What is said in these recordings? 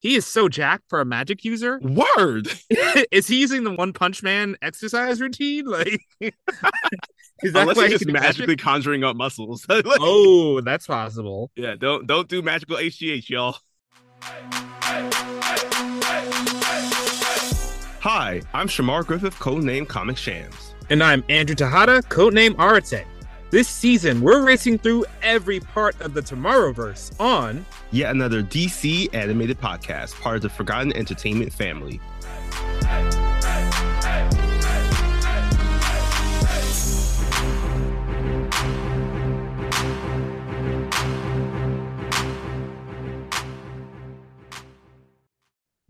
he is so jacked for a magic user. Word. is he using the One Punch Man exercise routine? Like, is that Unless he's just magically magic? conjuring up muscles. like, oh, that's possible. Yeah, don't don't do magical HGH, y'all. Hi, I'm Chamar Griffith, codename Comic Shams. And I'm Andrew Tejada, codename Arate. This season, we're racing through every part of the Tomorrowverse on yet another DC animated podcast, part of the Forgotten Entertainment family.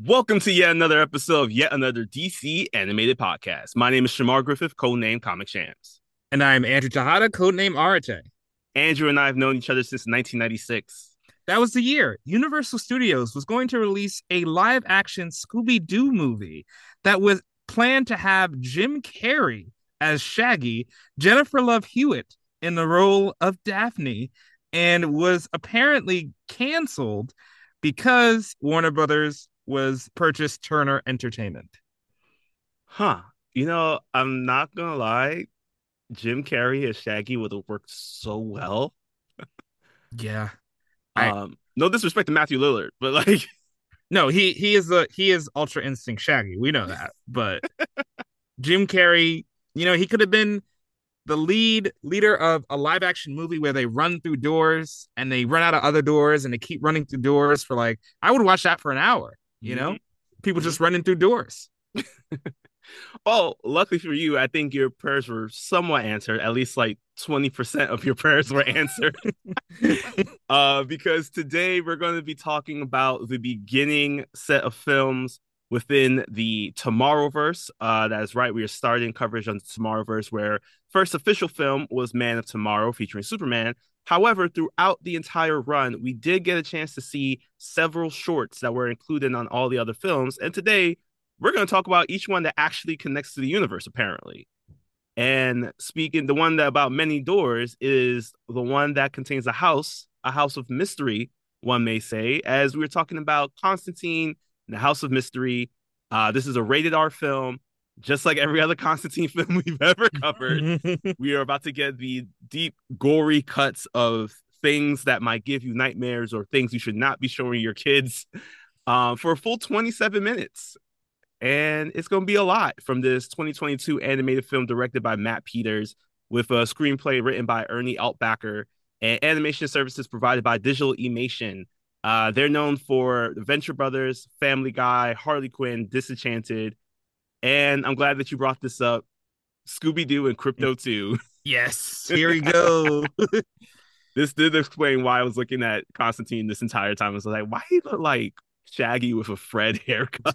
Welcome to yet another episode of yet another DC animated podcast. My name is Chamar Griffith, codename Comic Shams. And I'm Andrew Tejada, codename Arate. Andrew and I have known each other since 1996. That was the year Universal Studios was going to release a live action Scooby Doo movie that was planned to have Jim Carrey as Shaggy, Jennifer Love Hewitt in the role of Daphne, and was apparently canceled because Warner Brothers was purchased Turner Entertainment. Huh. You know, I'm not gonna lie. Jim Carrey as Shaggy would have worked so well. yeah. Um, no disrespect to Matthew Lillard, but like No, he he is the he is Ultra Instinct Shaggy. We know that. But Jim Carrey, you know, he could have been the lead leader of a live action movie where they run through doors and they run out of other doors and they keep running through doors for like I would watch that for an hour, you know? Mm-hmm. People just running through doors. Oh, luckily for you, I think your prayers were somewhat answered. At least like 20% of your prayers were answered. uh, because today we're going to be talking about the beginning set of films within the Tomorrowverse. Uh, that is right. We are starting coverage on the Tomorrowverse, where first official film was Man of Tomorrow featuring Superman. However, throughout the entire run, we did get a chance to see several shorts that were included on all the other films. And today we're going to talk about each one that actually connects to the universe, apparently. And speaking, the one that about many doors is the one that contains a house, a house of mystery, one may say, as we were talking about Constantine and the House of Mystery. Uh, this is a rated R film, just like every other Constantine film we've ever covered. we are about to get the deep, gory cuts of things that might give you nightmares or things you should not be showing your kids uh, for a full 27 minutes and it's going to be a lot from this 2022 animated film directed by Matt Peters with a screenplay written by Ernie Altbacker and animation services provided by Digital eMation. Uh, they're known for Venture Brothers, Family Guy, Harley Quinn, Disenchanted, and I'm glad that you brought this up. Scooby Doo and Krypto 2. Yes, here we go. this did explain why I was looking at Constantine this entire time. I was like, why he look like Shaggy with a Fred haircut.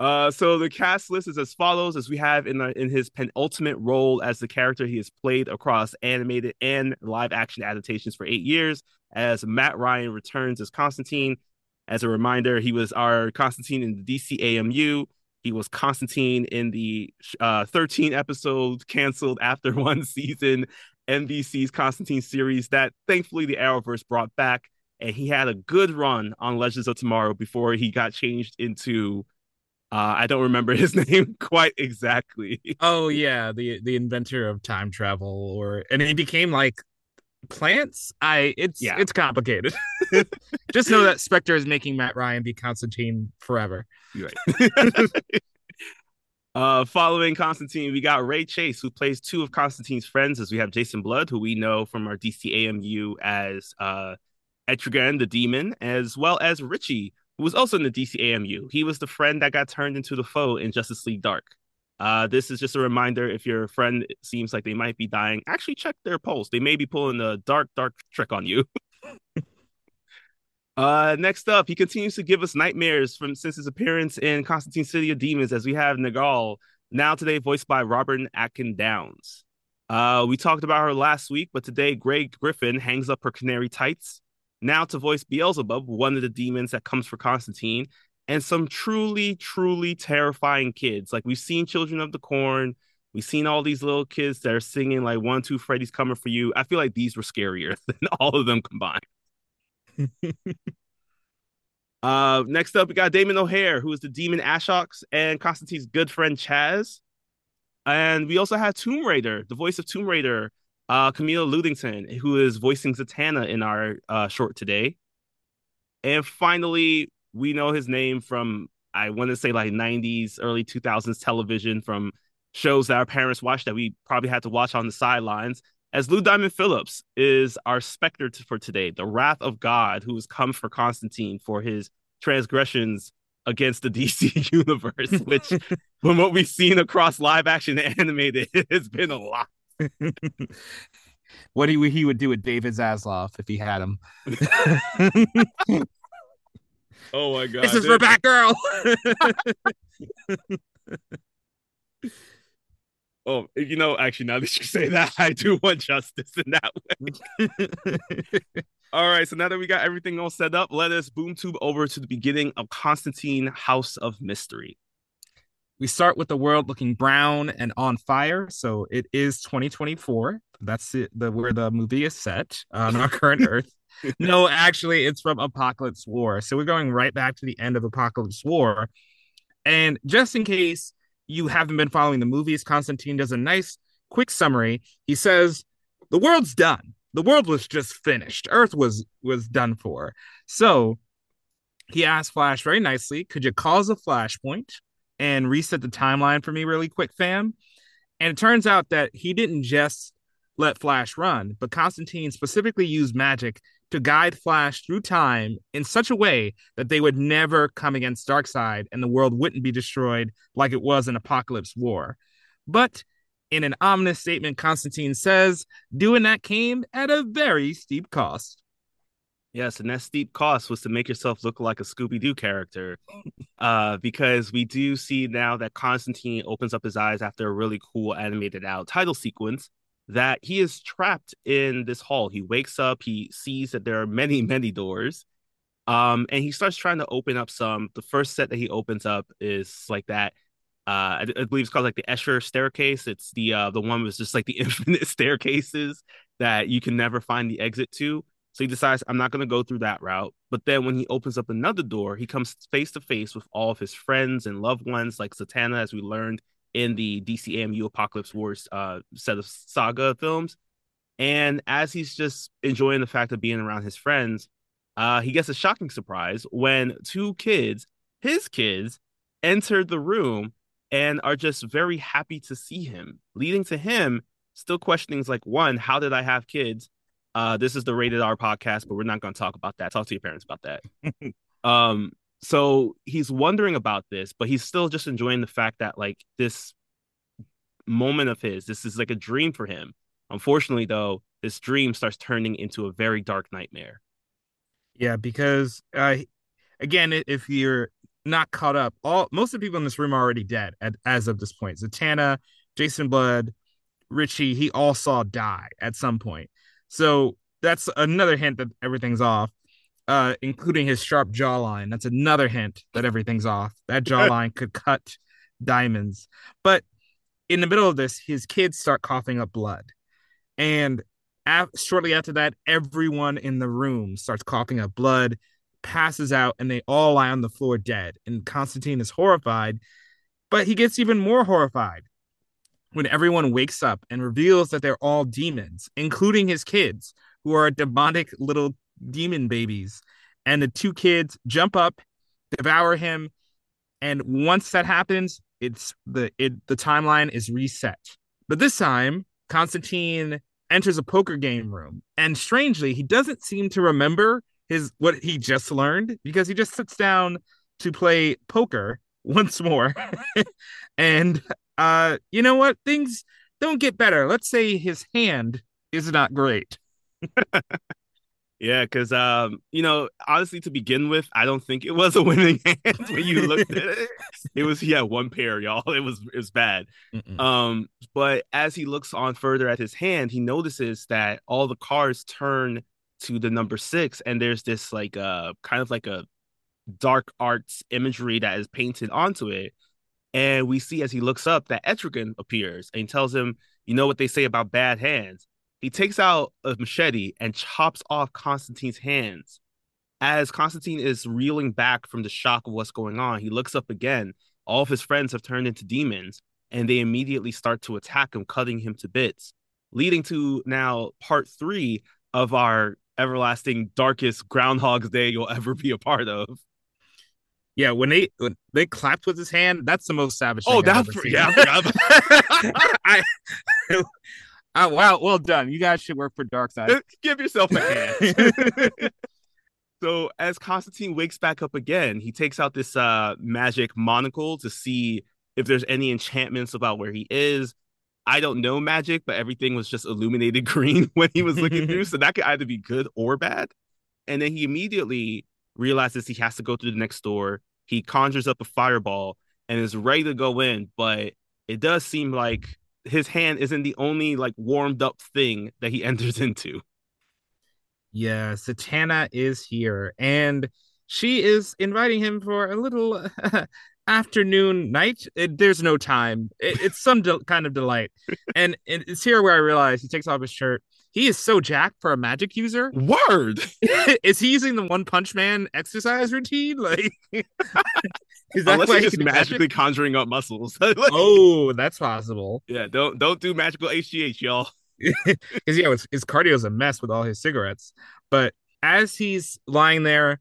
uh, so the cast list is as follows: as we have in the, in his penultimate role as the character he has played across animated and live action adaptations for eight years, as Matt Ryan returns as Constantine. As a reminder, he was our Constantine in the DCAMU. He was Constantine in the uh, 13 episodes canceled after one season NBC's Constantine series that thankfully the Arrowverse brought back. And he had a good run on Legends of Tomorrow before he got changed into uh, I don't remember his name quite exactly. Oh yeah, the the inventor of time travel, or and he became like plants. I it's yeah. it's complicated. Just know that Spectre is making Matt Ryan be Constantine forever. Right. Uh, following Constantine, we got Ray Chase, who plays two of Constantine's friends, as we have Jason Blood, who we know from our DCAMU as uh, Etrigan the Demon, as well as Richie, who was also in the DCAMU. He was the friend that got turned into the foe in Justice League Dark. Uh, this is just a reminder if your friend seems like they might be dying, actually check their pulse. They may be pulling a dark, dark trick on you. Uh, next up, he continues to give us nightmares from since his appearance in Constantine City of Demons, as we have Nergal, now today voiced by Robin Atkin Downes. Uh, we talked about her last week, but today Greg Griffin hangs up her canary tights, now to voice Beelzebub, one of the demons that comes for Constantine, and some truly, truly terrifying kids. Like we've seen Children of the Corn, we've seen all these little kids that are singing like "One, Two, Freddy's coming for you." I feel like these were scarier than all of them combined. uh, next up, we got Damian O'Hare, who is the demon Ashox and Constantine's good friend Chaz. And we also have Tomb Raider, the voice of Tomb Raider, uh, Camilla Luddington, who is voicing Zatanna in our uh, short today. And finally, we know his name from I want to say like 90s, early 2000s television from shows that our parents watched that we probably had to watch on the sidelines. As Lou Diamond Phillips is our Spectre for today, the wrath of God who has come for Constantine for his transgressions against the DC universe, which from what we've seen across live action and animated, has been a lot. what he, he would do with David Zaslav if he had him. oh my god. This is for Batgirl. Oh, you know, actually, now that you say that, I do want justice in that way. all right, so now that we got everything all set up, let us boom tube over to the beginning of Constantine House of Mystery. We start with the world looking brown and on fire. So it is 2024. That's it, the where the movie is set on our current Earth. No, actually, it's from Apokolips War. So we're going right back to the end of Apokolips War. And just in case you haven't been following the movies, Constantine does a nice quick summary. He says, The world's done. The world was just finished. Earth was was done for. So he asked Flash very nicely, could you cause a flashpoint? and reset the timeline for me really quick, fam. And it turns out that he didn't just let Flash run, but Constantine specifically used magic to guide Flash through time in such a way that they would never come against Darkseid and the world wouldn't be destroyed like it was in Apokolips War. But in an ominous statement, Constantine says, doing that came at a very steep cost. Yes, and that steep cost was to make yourself look like a Scooby Doo character. Uh, because we do see now that Constantine opens up his eyes after a really cool animated out title sequence that he is trapped in this hall. He wakes up, he sees that there are many, many doors. Um, and he starts trying to open up some. The first set that he opens up is like that. Uh, I, I believe it's called like the Escher staircase. It's the uh the one with just like the infinite staircases that you can never find the exit to so he decides, I'm not going to go through that route. But then when he opens up another door, he comes face to face with all of his friends and loved ones, like Zatanna, as we learned in the DCAMU Apokolips Wars uh, set of saga films. And as he's just enjoying the fact of being around his friends, uh, he gets a shocking surprise when two kids, his kids, enter the room and are just very happy to see him, leading to him still questioning like one, how did I have kids? Uh, this is the rated R podcast, but we're not going to talk about that. Talk to your parents about that. um, so he's wondering about this, but he's still just enjoying the fact that like this moment of his, this is like a dream for him. Unfortunately, though, this dream starts turning into a very dark nightmare. Yeah, because uh, again, if you're not caught up, all most of the people in this room are already dead at, as of this point. Zatanna, Jason Blood, Richie, he all saw die at some point. So that's another hint that everything's off, uh, including his sharp jawline. That's another hint that everything's off. That jawline could cut diamonds. But in the middle of this, his kids start coughing up blood. And af- shortly after that, everyone in the room starts coughing up blood, passes out, and they all lie on the floor dead. And Constantine is horrified, but he gets even more horrified when everyone wakes up and reveals that they're all demons, including his kids, who are a demonic little demon babies. And the two kids jump up, devour him, and once that happens, it's the it the timeline is reset. But this time, Constantine enters a poker game room, and strangely, he doesn't seem to remember his what he just learned because he just sits down to play poker once more. and uh, you know what? Things don't get better. Let's say his hand is not great. yeah, because um, you know, honestly, to begin with, I don't think it was a winning hand when you looked at it. It was had one pair, y'all. It was it was bad. Mm-mm. Um, but as he looks on further at his hand, he notices that all the cards turn to the number six, and there's this like uh kind of like a dark arts imagery that is painted onto it and we see as he looks up that Etrigan appears and tells him, You know what they say about bad hands? He takes out a machete and chops off Constantine's hands. As Constantine is reeling back from the shock of what's going on, he looks up again. All of his friends have turned into demons, and they immediately start to attack him, cutting him to bits, leading to now part three of our everlasting darkest Groundhog's Day you'll ever be a part of. Yeah, when they when they clapped with his hand, that's the most savage. Oh, that's yeah. I, oh, wow, well done. You guys should work for Darkseid. Give yourself a hand. so as Constantine wakes back up again, he takes out this uh magic monocle to see if there's any enchantments about where he is. I don't know magic, but everything was just illuminated green when he was looking through. So that could either be good or bad. And then he immediately realizes he has to go through the next door. He conjures up a fireball and is ready to go in, but it does seem like his hand isn't the only like warmed up thing that he enters into. Yeah, Zatanna is here and she is inviting him for a little afternoon, night. It, there's no time. It, it's some de- kind of delight. And it's here where I realize he takes off his shirt he is so jacked for a magic user. Word. is he using the One Punch Man exercise routine? Like, is that Unless he's just magically magic? conjuring up muscles. oh, that's possible. Yeah, don't don't do magical HGH, y'all. Because yeah, his, his is a mess with all his cigarettes. But as he's lying there,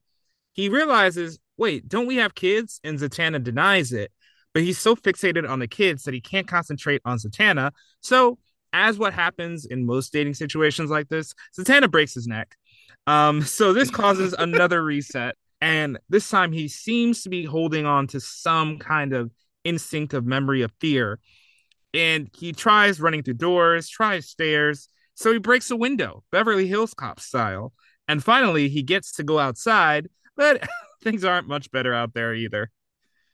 he realizes, wait, don't we have kids? And Zatanna denies it. But he's so fixated on the kids that he can't concentrate on Zatanna. So as what happens in most dating situations like this, Zatanna breaks his neck. Um, so this causes another reset. And this time he seems to be holding on to some kind of instinct of memory of fear. And he tries running through doors, tries stairs. So he breaks a window, Beverly Hills Cop style. And finally, he gets to go outside, but things aren't much better out there either.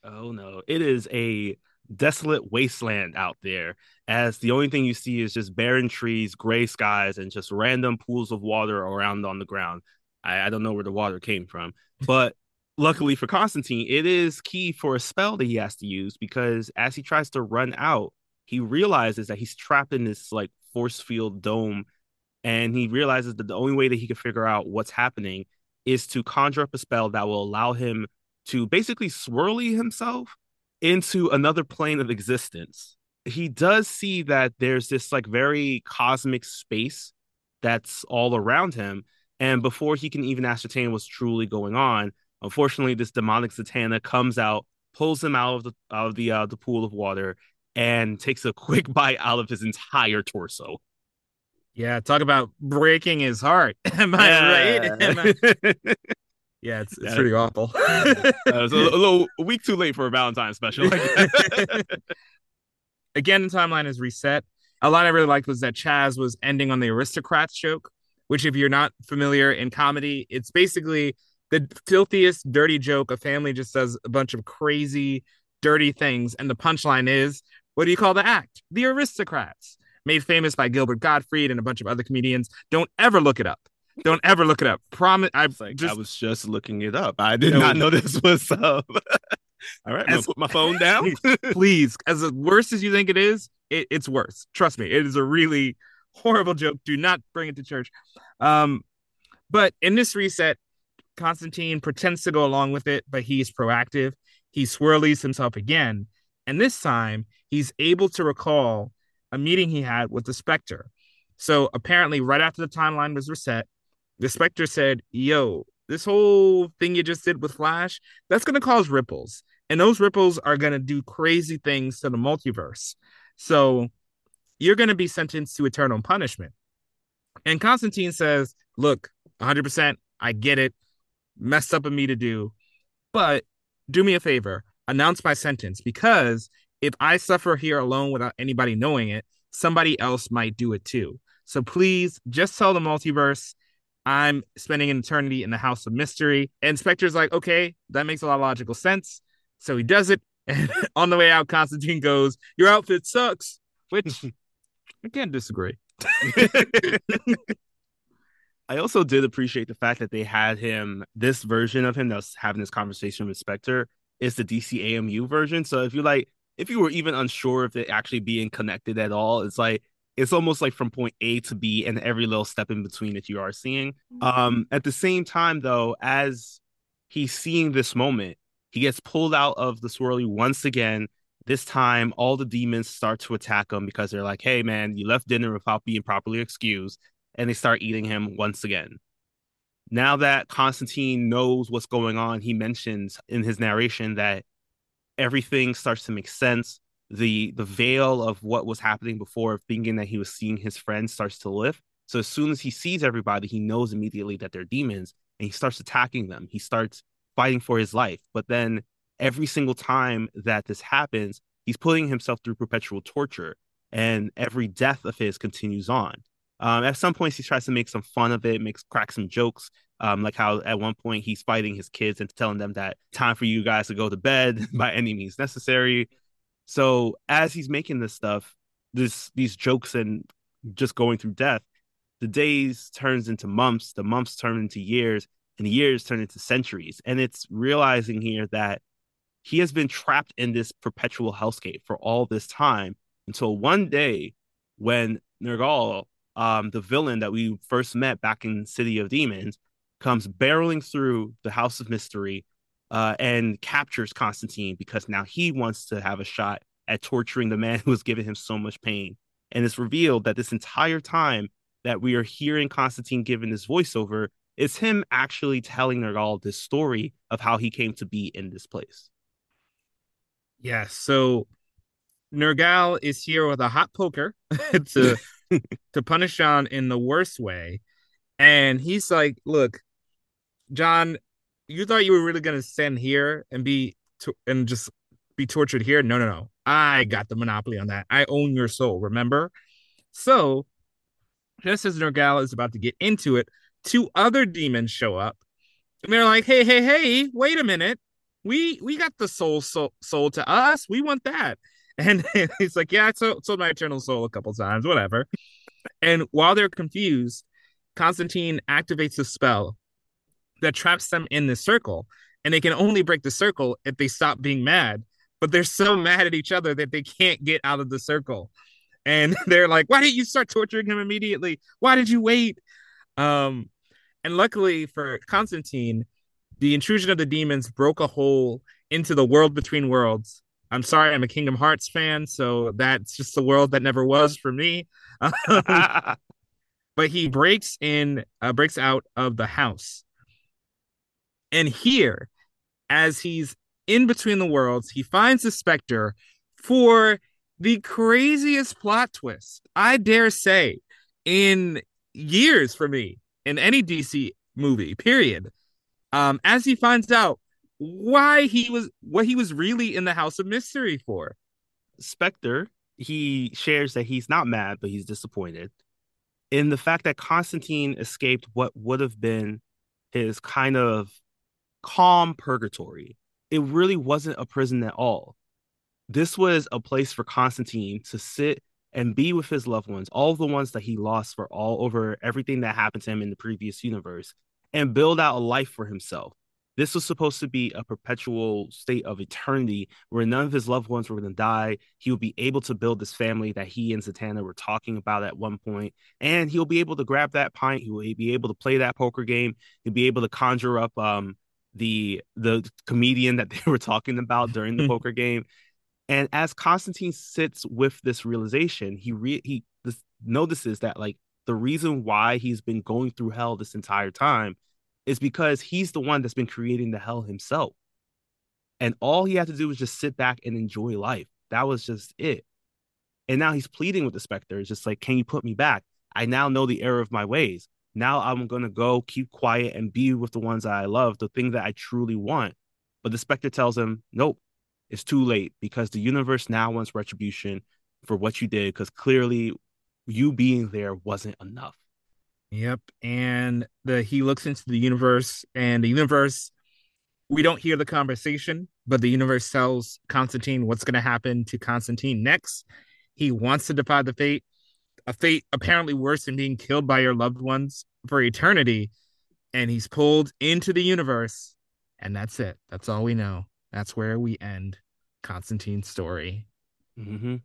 Oh no, it is a desolate wasteland out there as the only thing you see is just barren trees, gray skies, and just random pools of water around on the ground. I, I don't know where the water came from, but luckily for Constantine, it is key for a spell that he has to use because as he tries to run out, he realizes that he's trapped in this like force field dome, and he realizes that the only way that he can figure out what's happening is to conjure up a spell that will allow him to basically swirly himself into another plane of existence. He does see that there's this like very cosmic space that's all around him. And before he can even ascertain what's truly going on, unfortunately, this demonic Zatanna comes out, pulls him out of the out of the uh, the pool of water, and takes a quick bite out of his entire torso. Yeah, talk about breaking his heart. Am I yeah. right? Am I... Yeah, it's, it's yeah. pretty awful. uh, a, little a week too late for a Valentine's special. Again, the timeline is reset. A lot I really liked was that Chaz was ending on the aristocrats joke, which, if you're not familiar in comedy, it's basically the filthiest, dirty joke. A family just does a bunch of crazy, dirty things, and the punchline is, "What do you call the act? The aristocrats." Made famous by Gilbert Gottfried and a bunch of other comedians. Don't ever look it up. Don't ever look it up. Promise. I like, just, I was just looking it up. I did not know this was up. All right, as, put my phone down. please, as worse as you think it is, it, it's worse. Trust me, it is a really horrible joke. Do not bring it to church. Um, but in this reset, Constantine pretends to go along with it, but he's proactive. He swirlies himself again, and this time he's able to recall a meeting he had with the Spectre. So apparently, right after the timeline was reset, the Spectre said, Yo, this whole thing you just did with Flash, that's going to cause ripples. And those ripples are going to do crazy things to the multiverse. So you're going to be sentenced to eternal punishment. And Constantine says, Look, 100%, I get it. Messed up of me to do. But do me a favor, announce my sentence because if I suffer here alone without anybody knowing it, somebody else might do it too. So please just tell the multiverse I'm spending an eternity in the House of Mystery. And Spectre's like, okay, that makes a lot of logical sense. So he does it. And on the way out, Constantine goes, Your outfit sucks, which I can't disagree. I also did appreciate the fact that they had him, this version of him that's having this conversation with Spectre is the DCAMU version. So if you like, if you were even unsure if it actually being connected at all, it's like it's almost like from point A to B and every little step in between that you are seeing. Um, at the same time, though, as he's seeing this moment, he gets pulled out of the swirly once again. This time, all the demons start to attack him because they're like, hey, man, you left dinner without being properly excused. And they start eating him once again. Now that Constantine knows what's going on, he mentions in his narration that everything starts to make sense. The the veil of what was happening before, thinking that he was seeing his friends, starts to lift. So as soon as he sees everybody, he knows immediately that they're demons, and he starts attacking them. He starts fighting for his life. But then every single time that this happens, he's putting himself through perpetual torture, and every death of his continues on. Um, at some points, he tries to make some fun of it, makes crack some jokes, um, like how at one point he's fighting his kids and telling them that time for you guys to go to bed by any means necessary. So as he's making this stuff, this these jokes and just going through death, the days turns into months, the months turn into years, and the years turn into centuries. And it's realizing here that he has been trapped in this perpetual hellscape for all this time until one day when Nergal, um, the villain that we first met back in City of Demons, comes barreling through the House of Mystery uh, and captures Constantine because now he wants to have a shot at torturing the man who has given him so much pain. And it's revealed that this entire time that we are hearing Constantine giving this voiceover is him actually telling Nergal this story of how he came to be in this place. Yeah, so Nergal is here with a hot poker to to punish John in the worst way. And he's like, look, John, you thought you were really gonna stand here and be to- and just be tortured here? No, no, no. I got the monopoly on that. I own your soul. Remember? So, just as Nergal is about to get into it, two other demons show up, and they're like, "Hey, hey, hey! Wait a minute. We we got the soul soul, soul to us. We want that." And he's like, "Yeah, I sold, sold my eternal soul a couple times. Whatever." And while they're confused, Constantine activates a spell that traps them in this circle. And they can only break the circle if they stop being mad. But they're so mad at each other that they can't get out of the circle. And they're like, why didn't you start torturing him immediately? Why did you wait? Um, and luckily for Constantine, the intrusion of the demons broke a hole into the world between worlds. I'm sorry, I'm a Kingdom Hearts fan, so that's just the world that never was for me. but he breaks in, uh, breaks out of the house and here, as he's in between the worlds, he finds the Spectre for the craziest plot twist, I dare say, in years for me in any DC movie, period. Um, as he finds out why he was what he was really in the House of Mystery for. Spectre, he shares that he's not mad, but he's disappointed in the fact that Constantine escaped what would have been his kind of calm purgatory. It really wasn't a prison at all. This was a place for Constantine to sit and be with his loved ones, all the ones that he lost for all over everything that happened to him in the previous universe, and build out a life for himself. This was supposed to be a perpetual state of eternity where none of his loved ones were going to die. He would be able to build this family that he and Zatanna were talking about at one point, and he'll be able to grab that pint. He will be able to play that poker game. He'll be able to conjure up um, the the comedian that they were talking about during the poker game. And as Constantine sits with this realization, he re- he this, notices that like the reason why he's been going through hell this entire time is because he's the one that's been creating the hell himself. And all he had to do was just sit back and enjoy life. That was just it. And now he's pleading with the Spectre. It's just like, can you put me back? I now know the error of my ways. Now I'm going to go keep quiet and be with the ones that I love, the thing that I truly want. But the Spectre tells him, nope, it's too late because the universe now wants retribution for what you did because clearly you being there wasn't enough. Yep. And the he looks into the universe and the universe we don't hear the conversation, but the universe tells Constantine what's going to happen to Constantine next. He wants to defy the fate a fate apparently worse than being killed by your loved ones for eternity. And he's pulled into the universe. And that's it. That's all we know. That's where we end Constantine's story. Mm-hmm.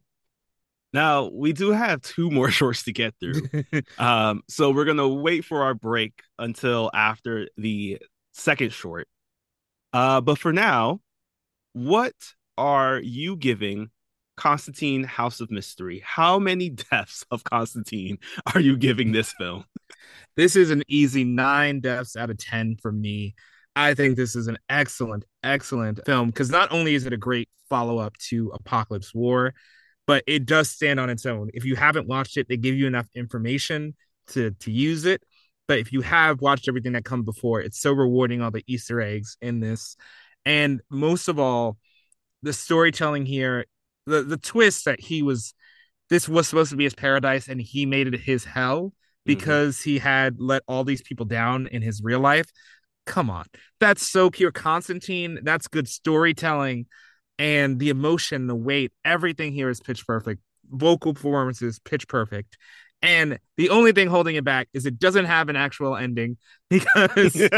Now we do have two more shorts to get through. um, so we're gonna wait for our break until after the second short. Uh, but for now, what are you giving Constantine House of Mystery? How many deaths of Constantine are you giving this film? this is an easy nine deaths out of 10 for me. I think this is an excellent, excellent film because not only is it a great follow up to Apokolips War, but it does stand on its own. If you haven't watched it, they give you enough information to to use it. But if you have watched everything that come before, it's so rewarding all the Easter eggs in this. And most of all, the storytelling here, the the twist that he was this was supposed to be his paradise and he made it his hell mm-hmm. because mm-hmm. he had let all these people down in his real life. Come on. That's so pure Constantine. That's good storytelling and the emotion, the weight, everything here is pitch perfect. Vocal performances, pitch perfect. And the only thing holding it back is it doesn't have an actual ending because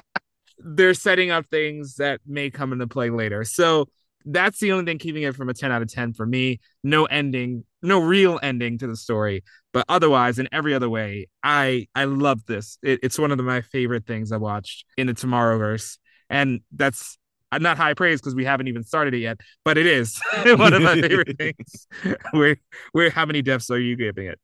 they're setting up things that may come into play later. So that's the only thing keeping it from a 10 out of 10 for me. No ending, no real ending to the story. But otherwise, in every other way, I I love this. It, it's one of the, my favorite things I watched in the Tomorrowverse. And that's not high praise because we haven't even started it yet, but it is one of my favorite things. Where where how many deaths are you giving it?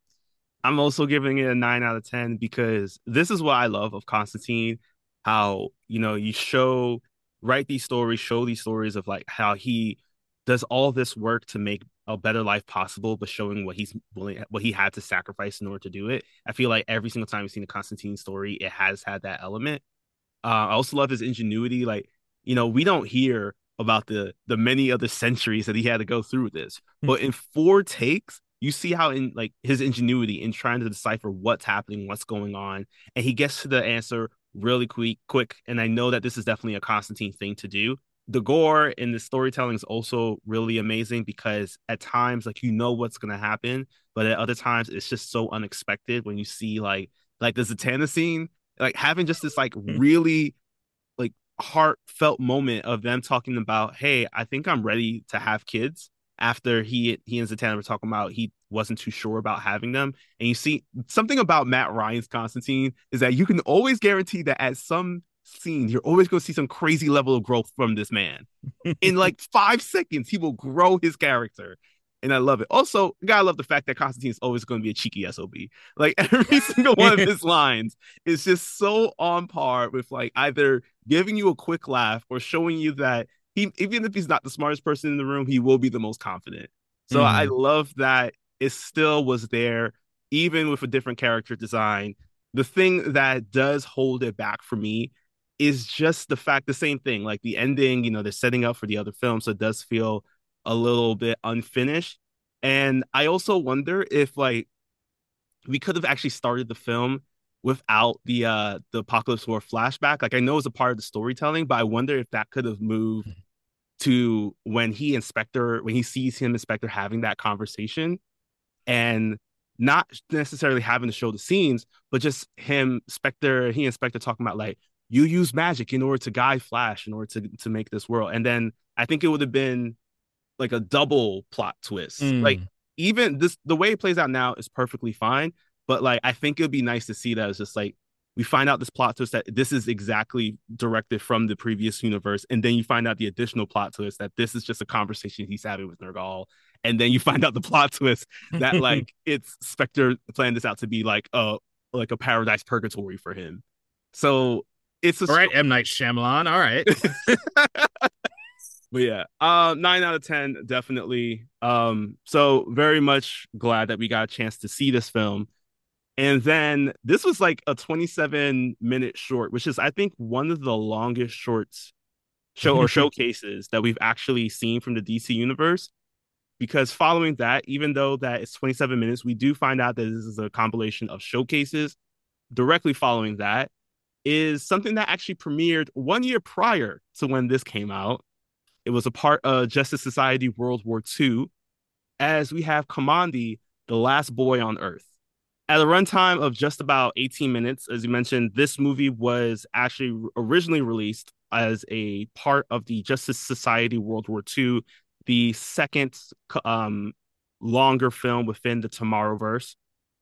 I'm also giving it a nine out of ten because this is what I love of Constantine. How you know you show write these stories, show these stories of like how he does all this work to make a better life possible, but showing what he's willing, what he had to sacrifice in order to do it. I feel like every single time you've seen a Constantine story, it has had that element. Uh, I also love his ingenuity. Like you know, we don't hear about the the many other centuries that he had to go through with this. Hmm. But in four takes, you see how in like his ingenuity in trying to decipher what's happening, what's going on, and he gets to the answer really quick quick. And I know that this is definitely a Constantine thing to do. The gore and the storytelling is also really amazing because at times like you know what's gonna happen, but at other times it's just so unexpected when you see like like the Zatanna scene, like having just this like hmm. really heartfelt moment of them talking about, hey, I think I'm ready to have kids after he he and Zatanna were talking about he wasn't too sure about having them. And you see something about Matt Ryan's Constantine is that you can always guarantee that at some scene, you're always going to see some crazy level of growth from this man. In like five seconds, he will grow his character and I love it. Also, gotta love the fact that Constantine is always going to be a cheeky SOB. Like every single one of his lines is just so on par with like either giving you a quick laugh or showing you that he, even if he's not the smartest person in the room, he will be the most confident. So mm. I love that it still was there, even with a different character design. The thing that does hold it back for me is just the fact, the same thing, like the ending. You know, they're setting up for the other film, so it does feel a little bit unfinished. And I also wonder if like we could have actually started the film without the uh the Apokolips War flashback. Like I know it's a part of the storytelling, but I wonder if that could have moved mm-hmm. to when he inspector when he sees him inspector having that conversation and not necessarily having to show the scenes, but just him Spectre, he and Spectre talking about like you use magic in order to guide Flash in order to to make this world. And then I think it would have been like a double plot twist. Mm. Like even this the way it plays out now is perfectly fine, but like I think it'd be nice to see that it's just like we find out this plot twist that this is exactly directed from the previous universe, and then you find out the additional plot twist that this is just a conversation he's having with Nergal, and then you find out the plot twist that like it's Spectre planned this out to be like a like a paradise purgatory for him. So it's a all right, M Night Shyamalan. All right. but yeah, uh, nine out of ten, definitely. Um, so very much glad that we got a chance to see this film. And then this was like a 27 minute short, which is I think one of the longest shorts show or showcases that we've actually seen from the DC universe. Because following that, even though that it's 27 minutes, we do find out that this is a compilation of showcases. Directly following that is something that actually premiered one year prior to when this came out it was a part of Justice Society World War II, as we have Kamandi, the last boy on Earth. At a runtime of just about 18 minutes, as you mentioned, this movie was actually originally released as a part of the Justice Society World War II, the second um, longer film within the Tomorrowverse.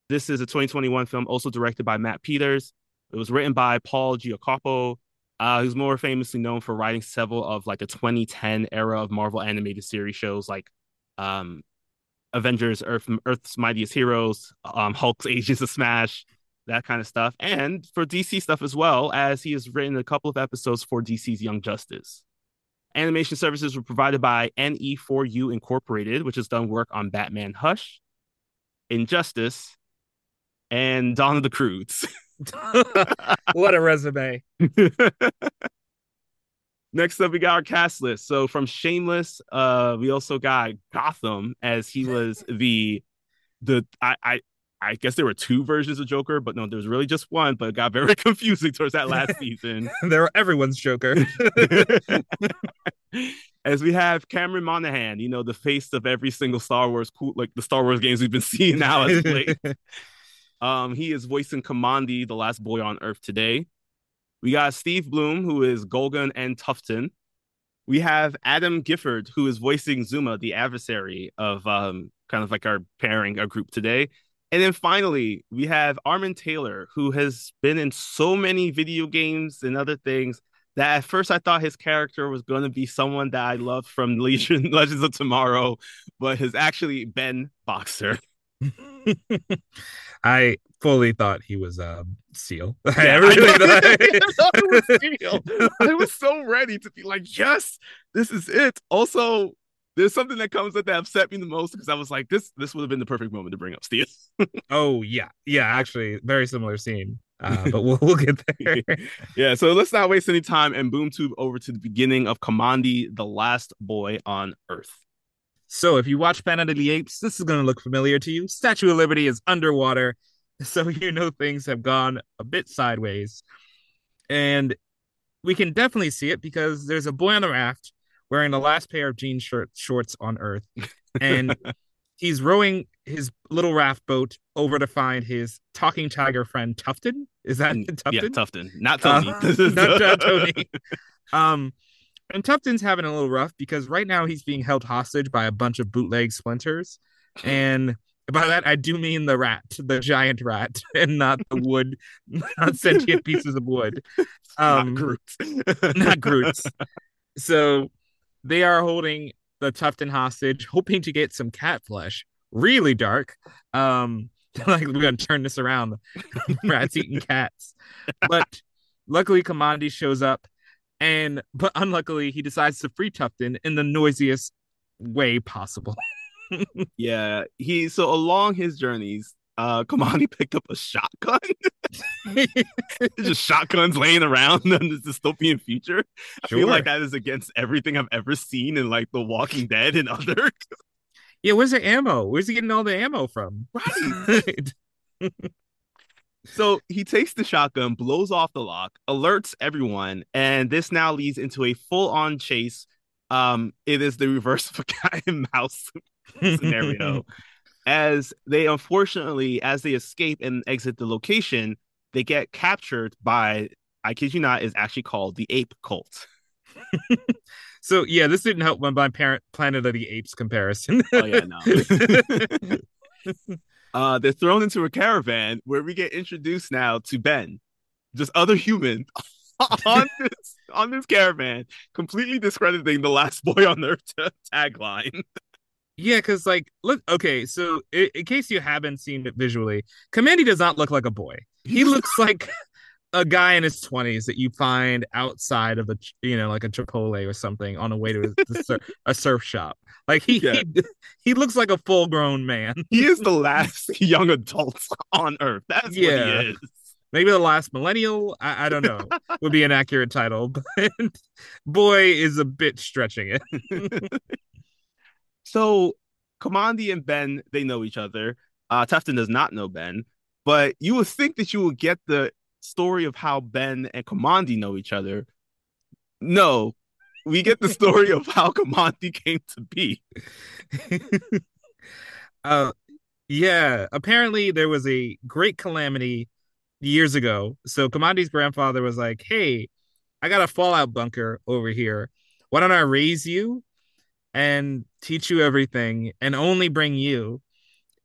This is a 2021 film, also directed by Matt Peters. It was written by Paul Giacoppo, uh, who's more famously known for writing several of like the 2010 era of Marvel animated series shows like um, Avengers, Earth, Earth's Mightiest Heroes, um, Hulk's Agents of Smash, that kind of stuff, and for DC stuff as well, as he has written a couple of episodes for DC's Young Justice. Animation services were provided by NE4U Incorporated, which has done work on Batman Hush, Injustice, and Dawn of the Croods. what a resume. Next up, we got our cast list. So from Shameless, uh, we also got Gotham as he was the the I I I guess there were two versions of Joker, but no, there was really just one. But it got very confusing towards that last season. there were everyone's Joker. As we have Cameron Monaghan, you know, the face of every single Star Wars cool, like the Star Wars games we've been seeing now as late. Um, he is voicing Kamandi, the last boy on Earth today. We got Steve Blum, who is Golgan and Tufton. We have Adam Gifford, who is voicing Zuma, the adversary of um, kind of like our pairing, our group today. And then finally, we have Armen Taylor, who has been in so many video games and other things that at first I thought his character was going to be someone that I loved from Legion, Legends of Tomorrow, but has actually been Boxer. I fully thought he was um seal. Yeah, I really thought Steel. I was so ready to be like, yes, this is it. Also, there's something that comes that that upset me the most because I was like, this this would have been the perfect moment to bring up Steel. oh yeah, yeah, actually, very similar scene. Uh, but we'll we'll get there. yeah, so let's not waste any time and boom tube over to the beginning of Kamandi, the last boy on Earth. So if you watch Planet of the Apes, this is going to look familiar to you. Statue of Liberty is underwater, so you know things have gone a bit sideways. And we can definitely see it because there's a boy on the raft wearing the last pair of jean shirt shorts on Earth, and he's rowing his little raft boat over to find his talking tiger friend Tufton. Is that Tufton? Yeah, Tufton, not Tony. Uh, not, not Tony. Um, and Tufton's having a little rough because right now he's being held hostage by a bunch of bootleg splinters. And by that I do mean the rat, the giant rat, and not the wood, not sentient pieces of wood. Um, not Groot. not Groot's. So they are holding the Tufton hostage, hoping to get some cat flesh. Really dark. Um, like we're gonna turn this around. Rats eating cats. But luckily Kamandi shows up and but unluckily he decides to free Tufton in the noisiest way possible. yeah, he so along his journeys, uh Kamandi picked up a shotgun. just shotguns laying around in this dystopian future. I feel like that is against everything I've ever seen in like The Walking Dead and other. yeah, where's the ammo? Where's he getting all the ammo from? Right. So he takes the shotgun, blows off the lock, alerts everyone, and this now leads into a full-on chase. Um, it is the reverse of a cat and mouse scenario. as they unfortunately, as they escape and exit the location, they get captured by I kid you not, is actually called the ape cult. so yeah, this didn't help my parent Planet of the Apes comparison. oh yeah, no. Uh, they're thrown into a caravan where we get introduced now to Ben, just other human on this on this caravan, completely discrediting the last boy on earth tagline. Yeah, because like, look, okay, so in, in, case you haven't seen it visually, Kamandi does not look like a boy. He looks like a guy in his twenties that you find outside of a, you know, like a Chipotle or something on a way to a, a surf shop. Like he, yeah. he he looks like a full grown man. he is the last young adult on Earth. That's yeah. what he is. Maybe the last millennial. I, I don't know. would be an accurate title, but boy is a bit stretching it. so Kamandi and Ben, they know each other. Uh, Tufton does not know Ben, but you would think that you would get the story of how Ben and Kamandi know each other. No, we get the story of how Kamandi came to be. uh, yeah. Apparently, there was a great calamity years ago. So Kamandi's grandfather was like, "Hey, I got a fallout bunker over here. Why don't I raise you?" and teach you everything and only bring you.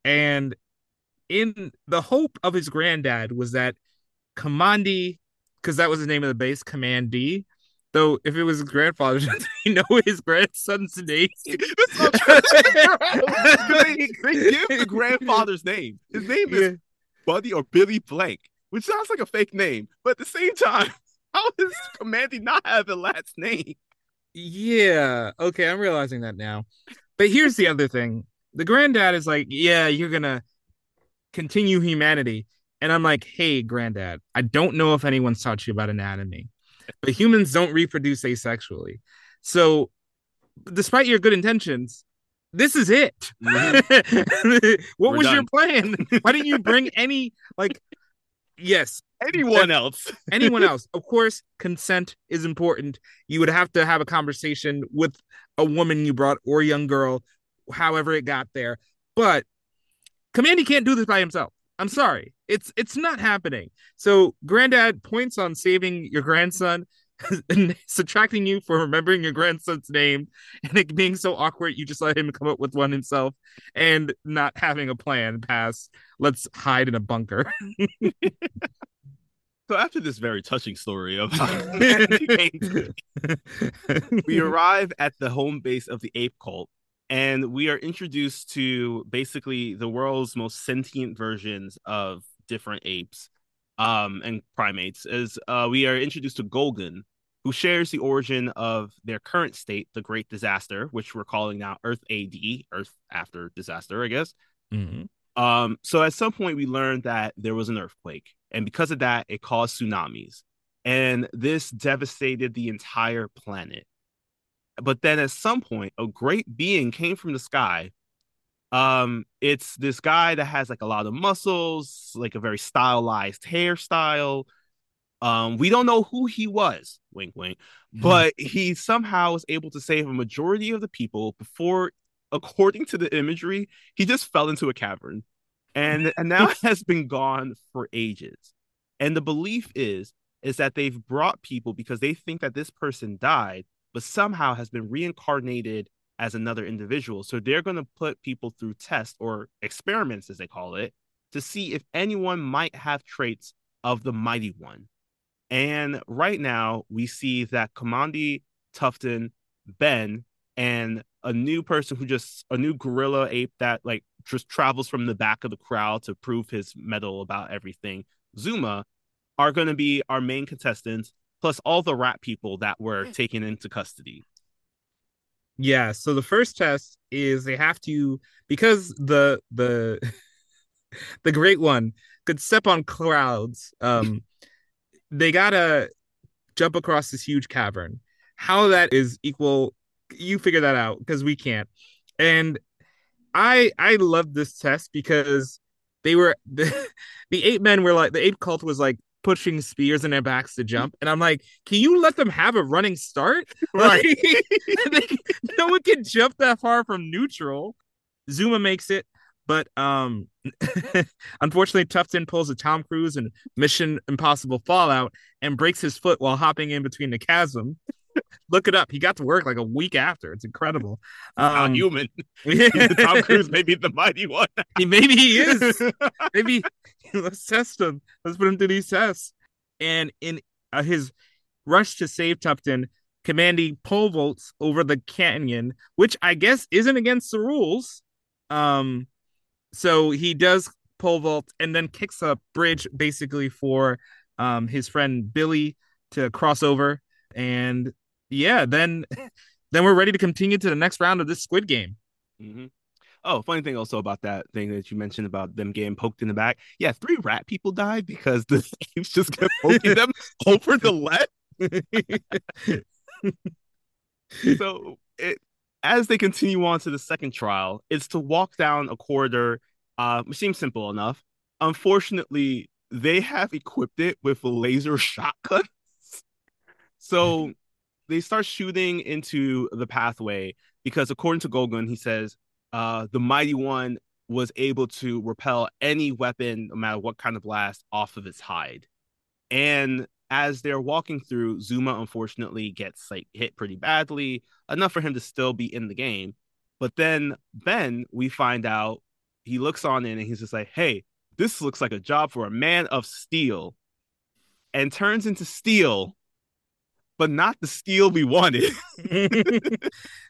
And in the hope of his granddad was that Kamandi, because that was the name of the base, Command D. Though if it was his grandfather, does he know his grandson's name? they, they give the grandfather's name. His name is yeah. Buddy or Billy Blank, which sounds like a fake name, but at the same time, how does Kamandi not have a last name? Yeah. Okay, I'm realizing that now. But here's the other thing. The granddad is like, yeah, you're gonna continue humanity. And I'm like, hey, granddad, I don't know if anyone's taught you about anatomy, but humans don't reproduce asexually. So, despite your good intentions, this is it. Mm-hmm. what We're was done. your plan? Why didn't you bring any, like, yes, anyone else? anyone else? Of course, consent is important. You would have to have a conversation with a woman you brought or a young girl, however it got there. But Kamandi can't do this by himself. I'm sorry. It's it's not happening. So granddad points on saving your grandson and subtracting you for remembering your grandson's name and it being so awkward you just let him come up with one himself and not having a plan past let's hide in a bunker. so after this very touching story of we arrive at the home base of the ape cult and we are introduced to basically the world's most sentient versions of different apes um, and primates as uh, we are introduced to Golgan, who shares the origin of their current state, the Great Disaster, which we're calling now Earth AD, Earth after disaster, I guess. Mm-hmm. Um, so at some point, we learned that there was an earthquake, and because of that, it caused tsunamis, and this devastated the entire planet. But then at some point, a great being came from the sky. Um, it's this guy that has like a lot of muscles, like a very stylized hairstyle. Um, we don't know who he was, wink wink, hmm. but he somehow was able to save a majority of the people before, according to the imagery, he just fell into a cavern. And and now has been gone for ages. And the belief is is that they've brought people because they think that this person died but somehow has been reincarnated as another individual. So they're going to put people through tests or experiments, as they call it, to see if anyone might have traits of the mighty one. And right now, we see that Kamandi, Tuftan, Ben, and a new person who just a new gorilla ape that like just travels from the back of the crowd to prove his mettle about everything. Zuma are going to be our main contestants plus all the rat people that were taken into custody. Yeah, so the first test is they have to because the the the great one could step on clouds. Um they gotta jump across this huge cavern. How that is equal, you figure that out because we can't. And I I love this test because they were the, the eight men were like the ape cult was like pushing spears in their backs to jump. And I'm like, can you let them have a running start? Right. Like, no one can jump that far from neutral. Zuma makes it, but um unfortunately Tuftan pulls a Tom Cruise and Mission Impossible Fallout and breaks his foot while hopping in between the chasm. Look it up. He got to work like a week after. It's incredible. Um, human. Tom Cruise may be the mighty one. he maybe he is. Maybe let's test him. Let's put him through these tests. And in uh, his rush to save Tuftan, Kamandi pole vaults over the canyon, which I guess isn't against the rules. Um, so he does pole vault and then kicks a bridge basically for um his friend Billy to cross over. And yeah, then then we're ready to continue to the next round of this Squid Game. Mm-hmm. Oh, funny thing also about that thing that you mentioned about them getting poked in the back. Yeah, three rat people died because the apes just kept poking them over the leg. so it as they continue on to the second trial, it's to walk down a corridor, uh, seems simple enough. Unfortunately, they have equipped it with laser shotguns. So they start shooting into the pathway because according to Golgan, he says uh, the mighty one was able to repel any weapon, no matter what kind of blast, off of its hide. And as they're walking through, Zuma unfortunately gets like hit pretty badly, enough for him to still be in the game. But then Ben, we find out he looks on in and he's just like, "Hey, this looks like a job for a man of steel," and turns into steel, but not the steel we wanted.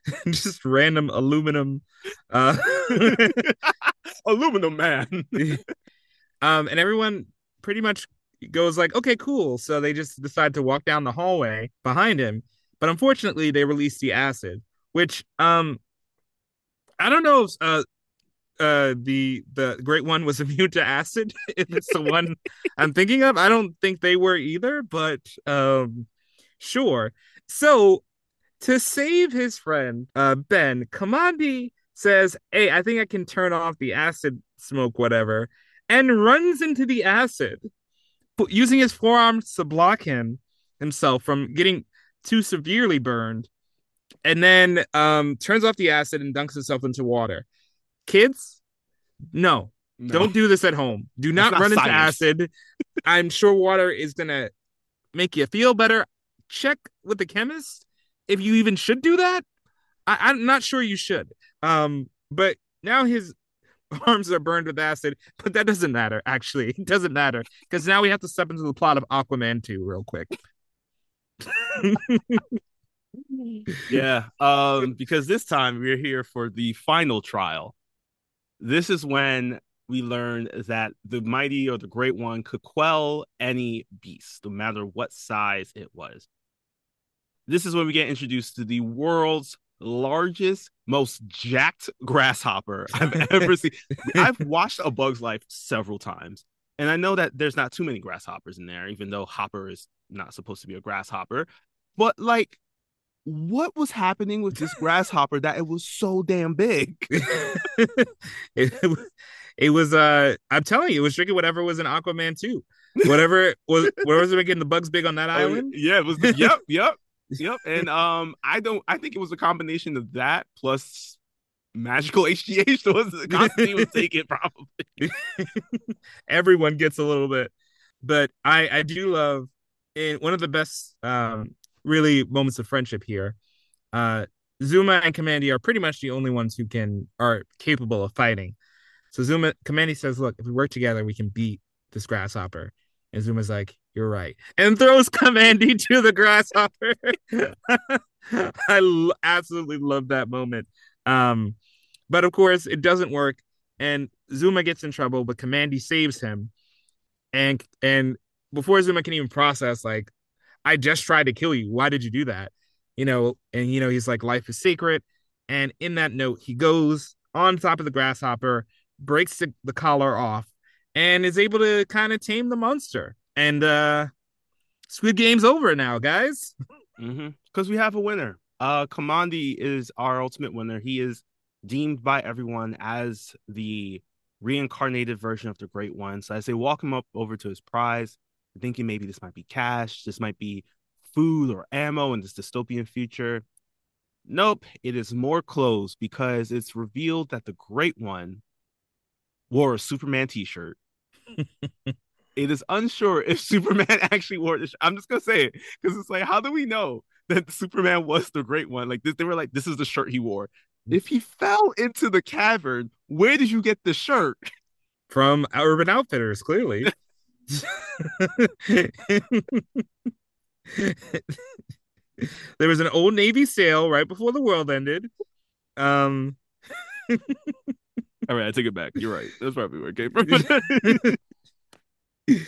Just random aluminum, uh... aluminum man. um, and everyone pretty much goes like, "Okay, cool." So they just decide to walk down the hallway behind him, but unfortunately, they release the acid, which um I don't know if uh, uh, the the great one was immune to acid. if it's the one I'm thinking of, I don't think they were either. But um, sure. So to save his friend uh, Ben, Kamandi says, "Hey, I think I can turn off the acid smoke, whatever," and runs into the acid, using his forearms to block him himself from getting too severely burned and then um, turns off the acid and dunks himself into water. Kids, no, no. don't do this at home. Do not, not run science. into acid. I'm sure water is gonna make you feel better. Check with the chemist if you even should do that. I, am not sure you should. Um, but now his arms are burned with acid, but that doesn't matter. Actually, it doesn't matter because now we have to step into the plot of Aquaman 2 real quick. yeah, um, because this time we're here for the final trial. This is when we learn that the mighty or the great one could quell any beast, no matter what size it was. This is when we get introduced to the world's largest, most jacked grasshopper I've ever seen. I've watched A Bug's Life several times, and I know that there's not too many grasshoppers in there, even though Hopper is not supposed to be a grasshopper. But like what was happening with this grasshopper that it was so damn big? it, it was uh I'm telling you, it was drinking whatever was in Aquaman 2. Whatever was whatever was making the bugs big on that oh, island. Yeah, it was the, yep, yep, yep. And um I don't I think it was a combination of that plus magical HGH was the Constantine would take it probably. Everyone gets a little bit. But I I do love in one of the best um really moments of friendship here. Uh, Zuma and Kamandi are pretty much the only ones who can are capable of fighting. So Zuma Kamandi says, "Look, if we work together, we can beat this grasshopper." And Zuma's like, "You're right," and throws Kamandi to the grasshopper. I l- absolutely love that moment. Um, but of course, it doesn't work, and Zuma gets in trouble, but Kamandi saves him. And and before Zuma can even process like I just tried to kill you. Why did you do that? You know, and you know, he's like, life is sacred. And in that note, he goes on top of the grasshopper, breaks the, the collar off, and is able to kind of tame the monster. And uh Squid Game's over now, guys. Because mm-hmm. we have a winner. Uh Kamandi is our ultimate winner. He is deemed by everyone as the reincarnated version of the Great One. So as they walk him up over to his prize, thinking maybe this might be cash, this might be food or ammo in this dystopian future. Nope, it is more clothes because it's revealed that the Great One wore a Superman t shirt. it is unsure if Superman actually wore this. I'm just gonna say it because it's like, how do we know that Superman was the Great One? Like this, they were like, this is the shirt he wore. If he fell into the cavern, where did you get the shirt? From Urban Outfitters, clearly. there was an old Navy sale right before the world ended. Um All right, I take it back. You're right. That's probably where it came from.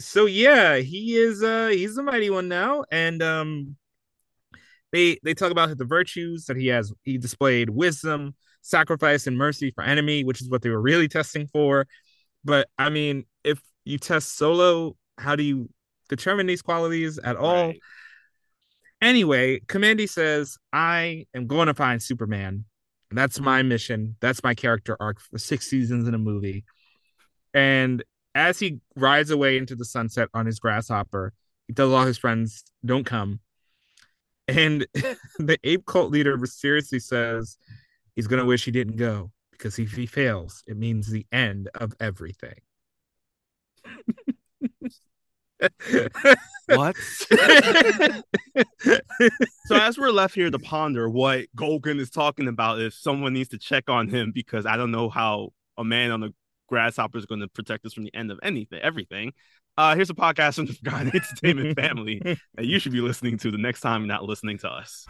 so yeah, he is uh he's the mighty one now. And um they they talk about the virtues that he has he displayed wisdom, sacrifice, and mercy for enemy, which is what they were really testing for. But I mean, if you test solo, how do you determine these qualities at all? Right. Anyway, Kamandi says, I am going to find Superman. That's my mission. That's my character arc for six seasons in a movie. And as he rides away into the sunset on his grasshopper, he tells all his friends, Don't come. And the ape cult leader seriously says he's going to wish he didn't go because if he fails, it means the end of everything. what? so as we're left here to ponder what Golgan is talking about, if someone needs to check on him because I don't know how a man on a grasshopper is going to protect us from the end of anything, everything. Uh, here's a podcast from the Forgotten Entertainment family that you should be listening to the next time you're not listening to us.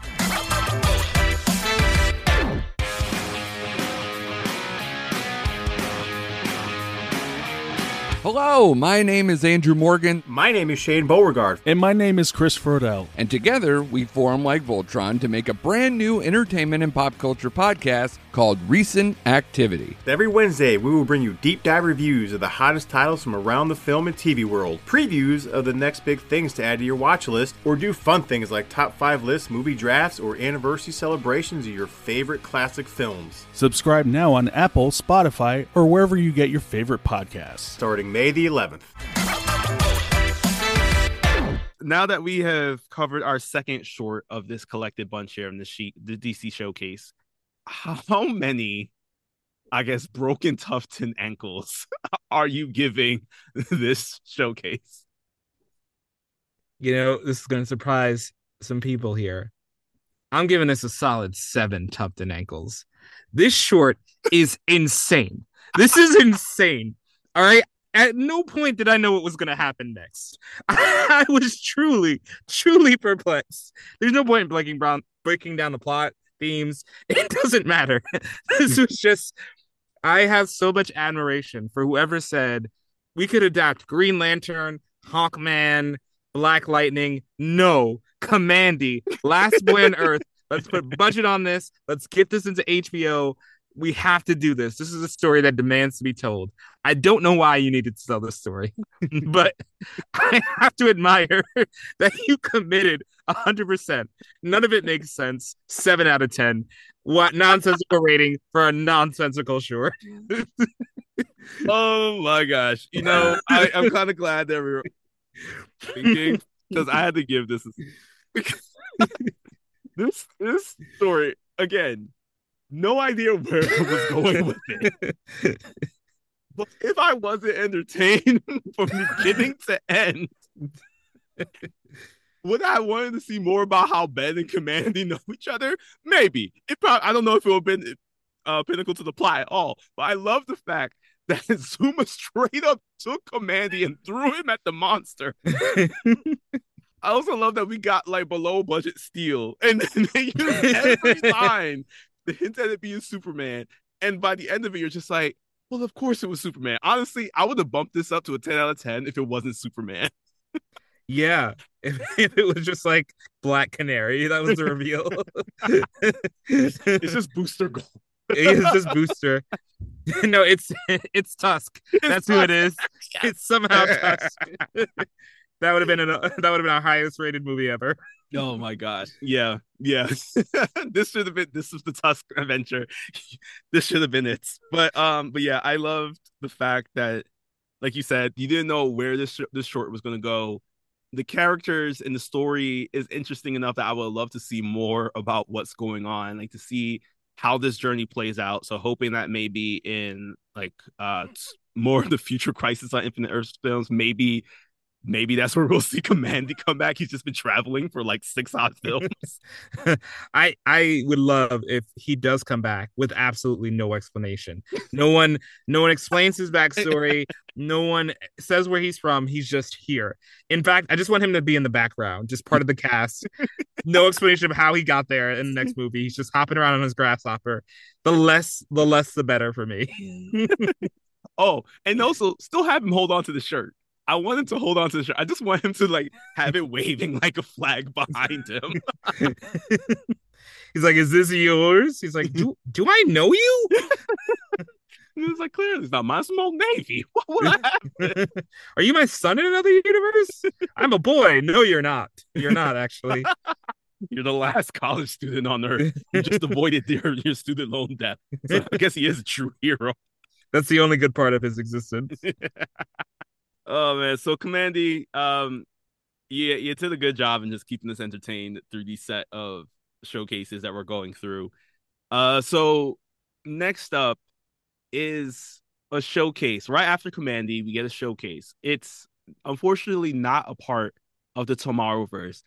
Hello, my name is Andrew Morgan. My name is Shane Beauregard. And my name is Chris Frodell. And together we form like Voltron to make a brand new entertainment and pop culture podcast called Recent Activity. Every Wednesday, we will bring you deep dive reviews of the hottest titles from around the film and TV world, previews of the next big things to add to your watch list, or do fun things like top five lists, movie drafts, or anniversary celebrations of your favorite classic films. Subscribe now on Apple, Spotify, or wherever you get your favorite podcasts. Starting May the 11th. Now that we have covered our second short of this collected bunch here in the sheet, the DC showcase, how many I guess broken Tuftan ankles are you giving this showcase? You know, this is going to surprise some people here. I'm giving this a solid seven Tuftan ankles. This short is insane. This is insane. All right. At no point did I know what was going to happen next. I was truly, truly perplexed. There's no point in breaking, brown, breaking down the plot themes. It doesn't matter. this was just, I have so much admiration for whoever said we could adapt Green Lantern, Hawkman, Black Lightning. No, Kamandi, Last Boy on Earth. Let's put budget on this. Let's get this into HBO. We have to do this. This is a story that demands to be told. I don't know why you needed to tell this story, but I have to admire that you committed 100%. None of it makes sense. 7 out of 10. What nonsensical rating for a nonsensical short? oh my gosh. You know, I, am kind of glad that we were thinking because I had to give this this this story again. No idea where I was going with it. But if I wasn't entertained from beginning to end, would I wanted to see more about how Ben and Kamandi know each other? Maybe. It probably I don't know if it would have been uh, pinnacle to the plot at all. But I love the fact that Zuma straight up took Kamandi and threw him at the monster. I also love that we got like below budget steel, and, and they use every line to hint at it being Superman. And by the end of it, you're just like, well, of course it was Superman. Honestly, I would have bumped this up to a 10 out of 10 if it wasn't Superman. yeah. If, if, it was just like Black Canary, that was the reveal. it's just Booster Gold. it's just Booster. no, it's it's Tusk. It's That's Tusk. who it is. Yes. It's somehow Tusk. That would have been an, that would have been our highest rated movie ever. Oh my god. Yeah. Yeah. this should have been this was the Tusk adventure. this should have been it. But um but yeah, I loved the fact that like you said, you didn't know where this sh- this short was going to go. The characters and the story is interesting enough that I would love to see more about what's going on, like to see how this journey plays out. So hoping that maybe in like uh more of the future Crisis on Infinite Earth films, maybe maybe that's where we'll see Kamandi come back. He's just been traveling for like six odd films. I I would love if he does come back with absolutely no explanation. No one no one explains his backstory. no one says where he's from. He's just here. In fact, I just want him to be in the background, just part of the cast. no explanation of how he got there in the next movie. He's just hopping around on his grasshopper. The less the less the better for me. oh, and also still have him hold on to the shirt. I want him to hold on to the shirt. I just want him to like have it waving like a flag behind him. He's like, "Is this yours?" He's like, "Do do I know you?" He's like, "Clearly, it's not my small navy. What would I have?" Are you my son in another universe? I'm a boy. No, you're not. You're not actually. You're the last college student on earth. You just avoided your, your student loan debt. So I guess he is a true hero. That's the only good part of his existence. Oh man, so Kamandi, um, yeah, you did a good job in just keeping us entertained through the set of showcases that we're going through. Uh, so next up is a showcase. Right after Kamandi, we get a showcase. It's unfortunately not a part of the Tomorrowverse.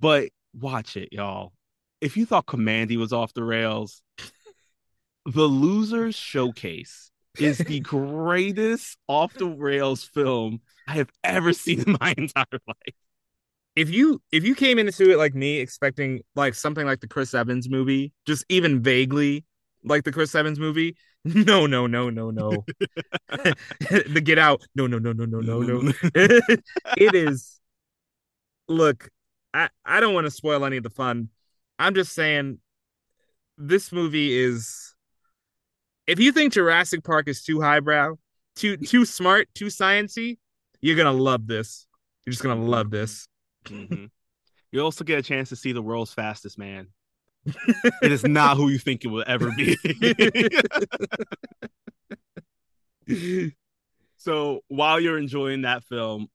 But watch it, y'all. If you thought Kamandi was off the rails, the Losers Showcase is the greatest off the rails film I have ever seen in my entire life. If you if you came into it like me expecting like something like the Chris Evans movie, just even vaguely like the Chris Evans movie, no, no, no, no, no. the Get Out, no, no, no, no, no, no, no. it is. Look, I I don't want to spoil any of the fun. I'm just saying, this movie is. If you think Jurassic Park is too highbrow, too too smart, too sciency, you're gonna love this. You're just gonna love this. Mm-hmm. You also get a chance to see the world's fastest man. it is not who you think it will ever be. so while you're enjoying that film,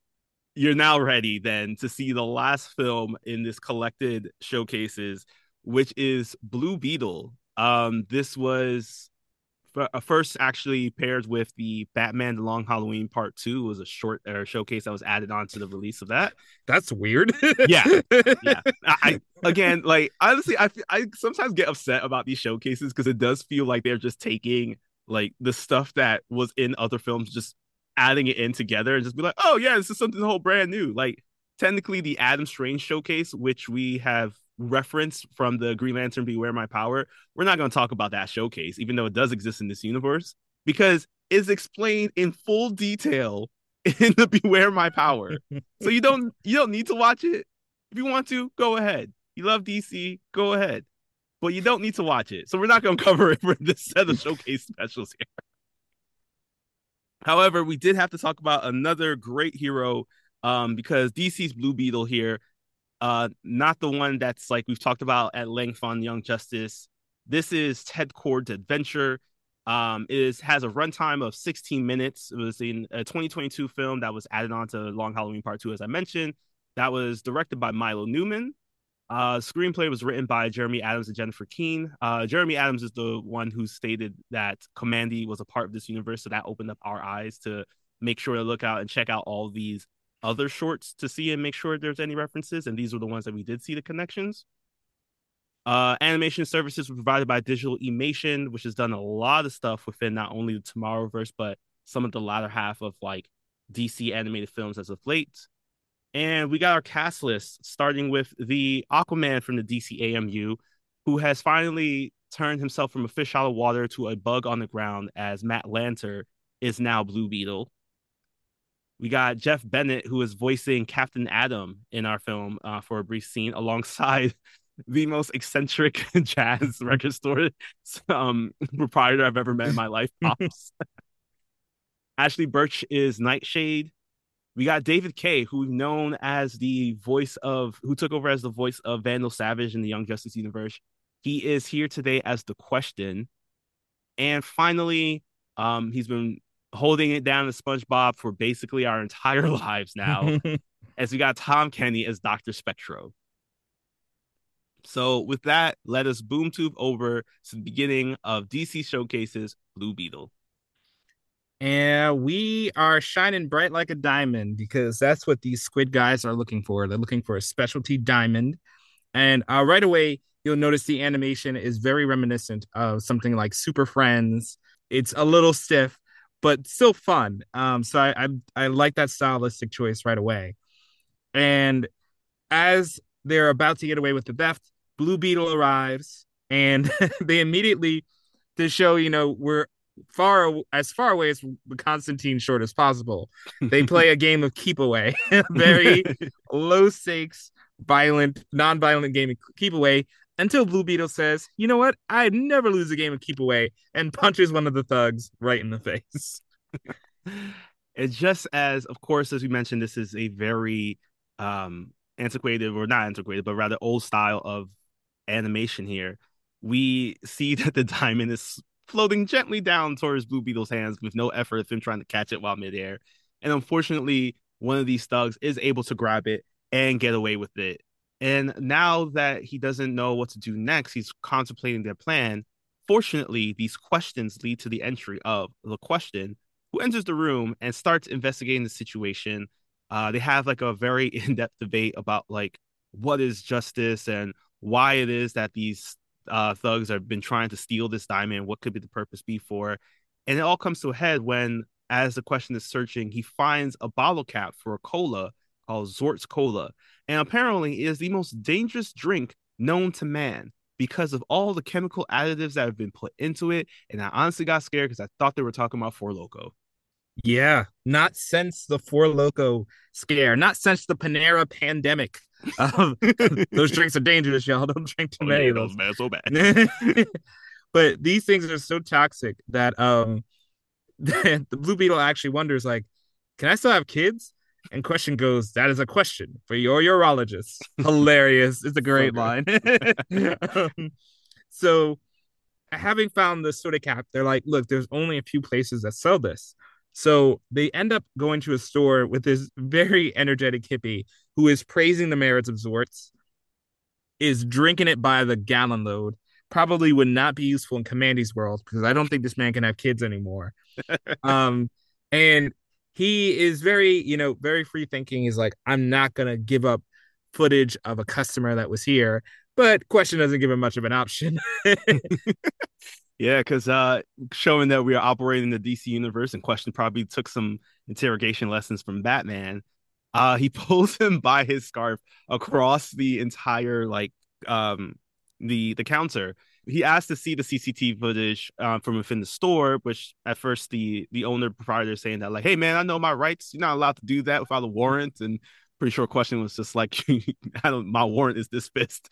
you're now ready then to see the last film in this collected showcases, which is Blue Beetle. Um, this was Uh, first actually paired with the Batman The Long Halloween Part 2 was a short or showcase that was added on to the release of that. That's weird. yeah. Yeah. I, again, like honestly, I I sometimes get upset about these showcases because it does feel like they're just taking like the stuff that was in other films just adding it in together and just be like, "Oh yeah, this is something whole brand new." Like technically the Adam Strange showcase which we have reference from the Green Lantern Beware My Power, we're not going to talk about that showcase, even though it does exist in this universe, because it's explained in full detail in the Beware My Power. so you don't you don't need to watch it. If you want to, go ahead. You love DC, go ahead. But you don't need to watch it. So we're not going to cover it for this set of showcase specials here. However, we did have to talk about another great hero um, because DC's Blue Beetle here uh, not the one that's like we've talked about at length on Young Justice. This is Ted Kord's adventure. Um, it is has a runtime of 16 minutes. It was in a 2022 film that was added on to Long Halloween Part Two, as I mentioned. That was directed by Milo Newman. Uh, screenplay was written by Jeremy Adams and Jennifer Keane. Uh, Jeremy Adams is the one who stated that Kamandi was a part of this universe, so that opened up our eyes to make sure to look out and check out all these other shorts to see and make sure there's any references. And these were the ones that we did see the connections. Uh, animation services were provided by Digital eMation, which has done a lot of stuff within not only the Tomorrowverse, but some of the latter half of like DC animated films as of late. And we got our cast list starting with the Aquaman from the DCAMU, who has finally turned himself from a fish out of water to a bug on the ground as Matt Lanter is now Blue Beetle. We got Jeff Bennett, who is voicing Captain Atom in our film uh, for a brief scene, alongside the most eccentric jazz record store um, proprietor I've ever met in my life, Pops. Ashly Burch is Nightshade. We got David Kaye, who we've known as the voice of, who took over as the voice of Vandal Savage in the Young Justice universe. He is here today as the Question. And finally, um, he's been holding it down to SpongeBob for basically our entire lives now, as we got Tom Kenny as Dr. Spectro. So, with that, let us boom tube over to the beginning of DC Showcases Blue Beetle. And we are shining bright like a diamond because that's what these squid guys are looking for. They're looking for a specialty diamond. And uh, right away, you'll notice the animation is very reminiscent of something like Super Friends. It's a little stiff, but still fun. Um, so I, I I like that stylistic choice right away. And as they're about to get away with the theft, Blue Beetle arrives, and they immediately to show you know we're far as far away as the Constantine short as possible. They play a game of keep away, very low stakes, violent, non-violent game of keep away until Blue Beetle says, "You know what? I'd never lose a game of keep away," and punches one of the thugs right in the face. it's just as, of course, as we mentioned, this is a very um antiquated, or not antiquated, but rather old style of animation. Here, we see that the diamond is floating gently down towards Blue Beetle's hands with no effort of him trying to catch it while midair, and unfortunately, one of these thugs is able to grab it and get away with it and now that he doesn't know what to do next, he's contemplating their plan. Fortunately, these questions lead to the entry of the question, who enters the room and starts investigating the situation. Uh, they have like a very in-depth debate about like what is justice and why it is that these uh, thugs have been trying to steal this diamond. What could be the purpose be for? And it all comes to a head when, as the question is searching, he finds a bottle cap for a cola called Zort's Cola, and apparently it is the most dangerous drink known to man because of all the chemical additives that have been put into it. And I honestly got scared because I thought they were talking about Four Loco. Yeah, not since the Four Loco scare, not since the Panera pandemic. Um, those drinks are dangerous, y'all. Don't drink too many of those. man, so bad. but these things are so toxic that um the Blue Beetle actually wonders, like, can I still have kids? And question goes, that is a question for your urologist. Hilarious. It's a great line. um, so having found the soda cap, they're like, look, there's only a few places that sell this. So they end up going to a store with this very energetic hippie who is praising the merits of Zorts, is drinking it by the gallon load. Probably would not be useful in Kamandi's world because I don't think this man can have kids anymore. um, and he is very, you know, very free thinking. He's like, I'm not gonna give up footage of a customer that was here. But question doesn't give him much of an option. Yeah, because uh, showing that we are operating the DC universe, and question probably took some interrogation lessons from Batman. Uh, he pulls him by his scarf across the entire like um the the counter. He asked to see the CCTV footage uh, from within the store, which at first the the owner proprietor saying that like, hey man, I know my rights. You're not allowed to do that without a warrant. And pretty sure question was just like, I don't, my warrant is dismissed.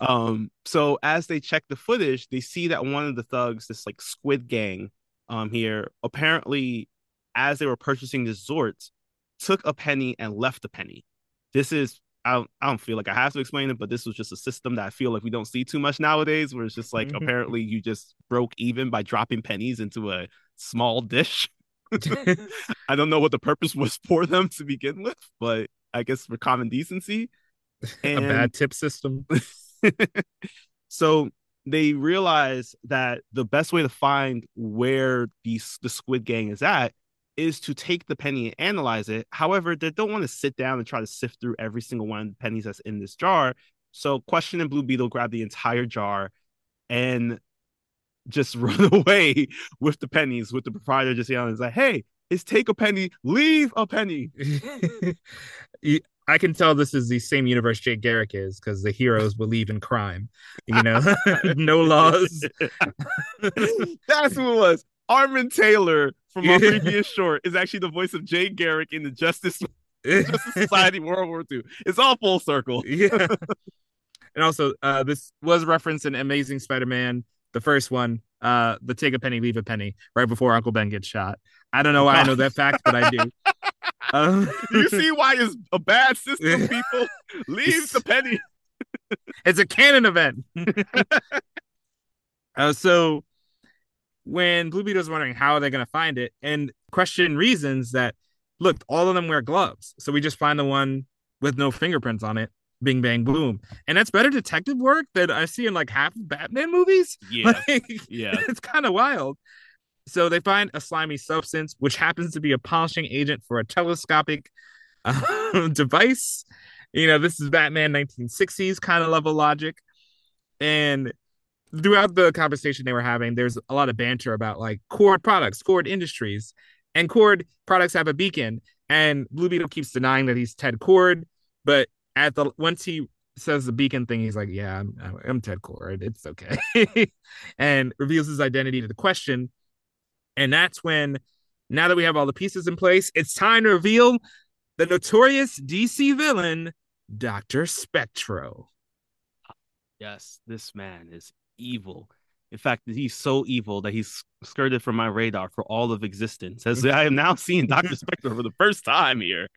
Um, so as they check the footage, they see that one of the thugs, this like squid gang, um, here apparently, as they were purchasing the Zorts, took a penny and left a penny. This is I don't, I don't feel like I have to explain it, but this was just a system that I feel like we don't see too much nowadays, where it's just like Mhm. apparently you just broke even by dropping pennies into a small dish. I don't know what the purpose was for them to begin with, but I guess for common decency. a And bad tip system. so they realize that the best way to find where these the squid gang is at is to take the penny and analyze it. However, they don't want to sit down and try to sift through every single one of the pennies that's in this jar. So Question and Blue Beetle grab the entire jar and just run away with the pennies, with the proprietor just yelling, "Is like, hey, it's take a penny, leave a penny." I can tell this is the same universe Jay Garrick is because the heroes believe in crime. You know, no laws. That's who it was. Armen Taylor from our previous short is actually the voice of Jay Garrick in the Justice, Justice Society World War II. It's all full circle. yeah. And also, uh, this was referenced in Amazing Spider-Man, the first one, uh, the take a penny, leave a penny, right before Uncle Ben gets shot. I don't know why I know that fact, but I do. Um, You see why it's a bad system, people? Leave the penny. it's a canon event. uh, so when Blue Beetle's wondering how are they going to find it, and question reasons that look, all of them wear gloves, so we just find the one with no fingerprints on it. Bing bang boom, and that's better detective work than I see in like half of Batman movies. Yeah, Like, yeah. it's kind of wild. So they find a slimy substance, which happens to be a polishing agent for a telescopic uh, device. You know, this is Batman 1960s kind of level logic. And throughout the conversation they were having, there's a lot of banter about like Kord products, Kord Industries, and Kord products have a beacon. And Blue Beetle keeps denying that he's Ted Kord, but at the once he says the beacon thing, he's like, "Yeah, I'm, I'm Ted Kord. It's okay," and reveals his identity to the question. And that's when, now that we have all the pieces in place, it's time to reveal the notorious DC villain, Doctor Spectro. Yes, this man is evil. In fact, he's so evil that he's skirted from my radar for all of existence. As I am now seeing Doctor Spectre for the first time here.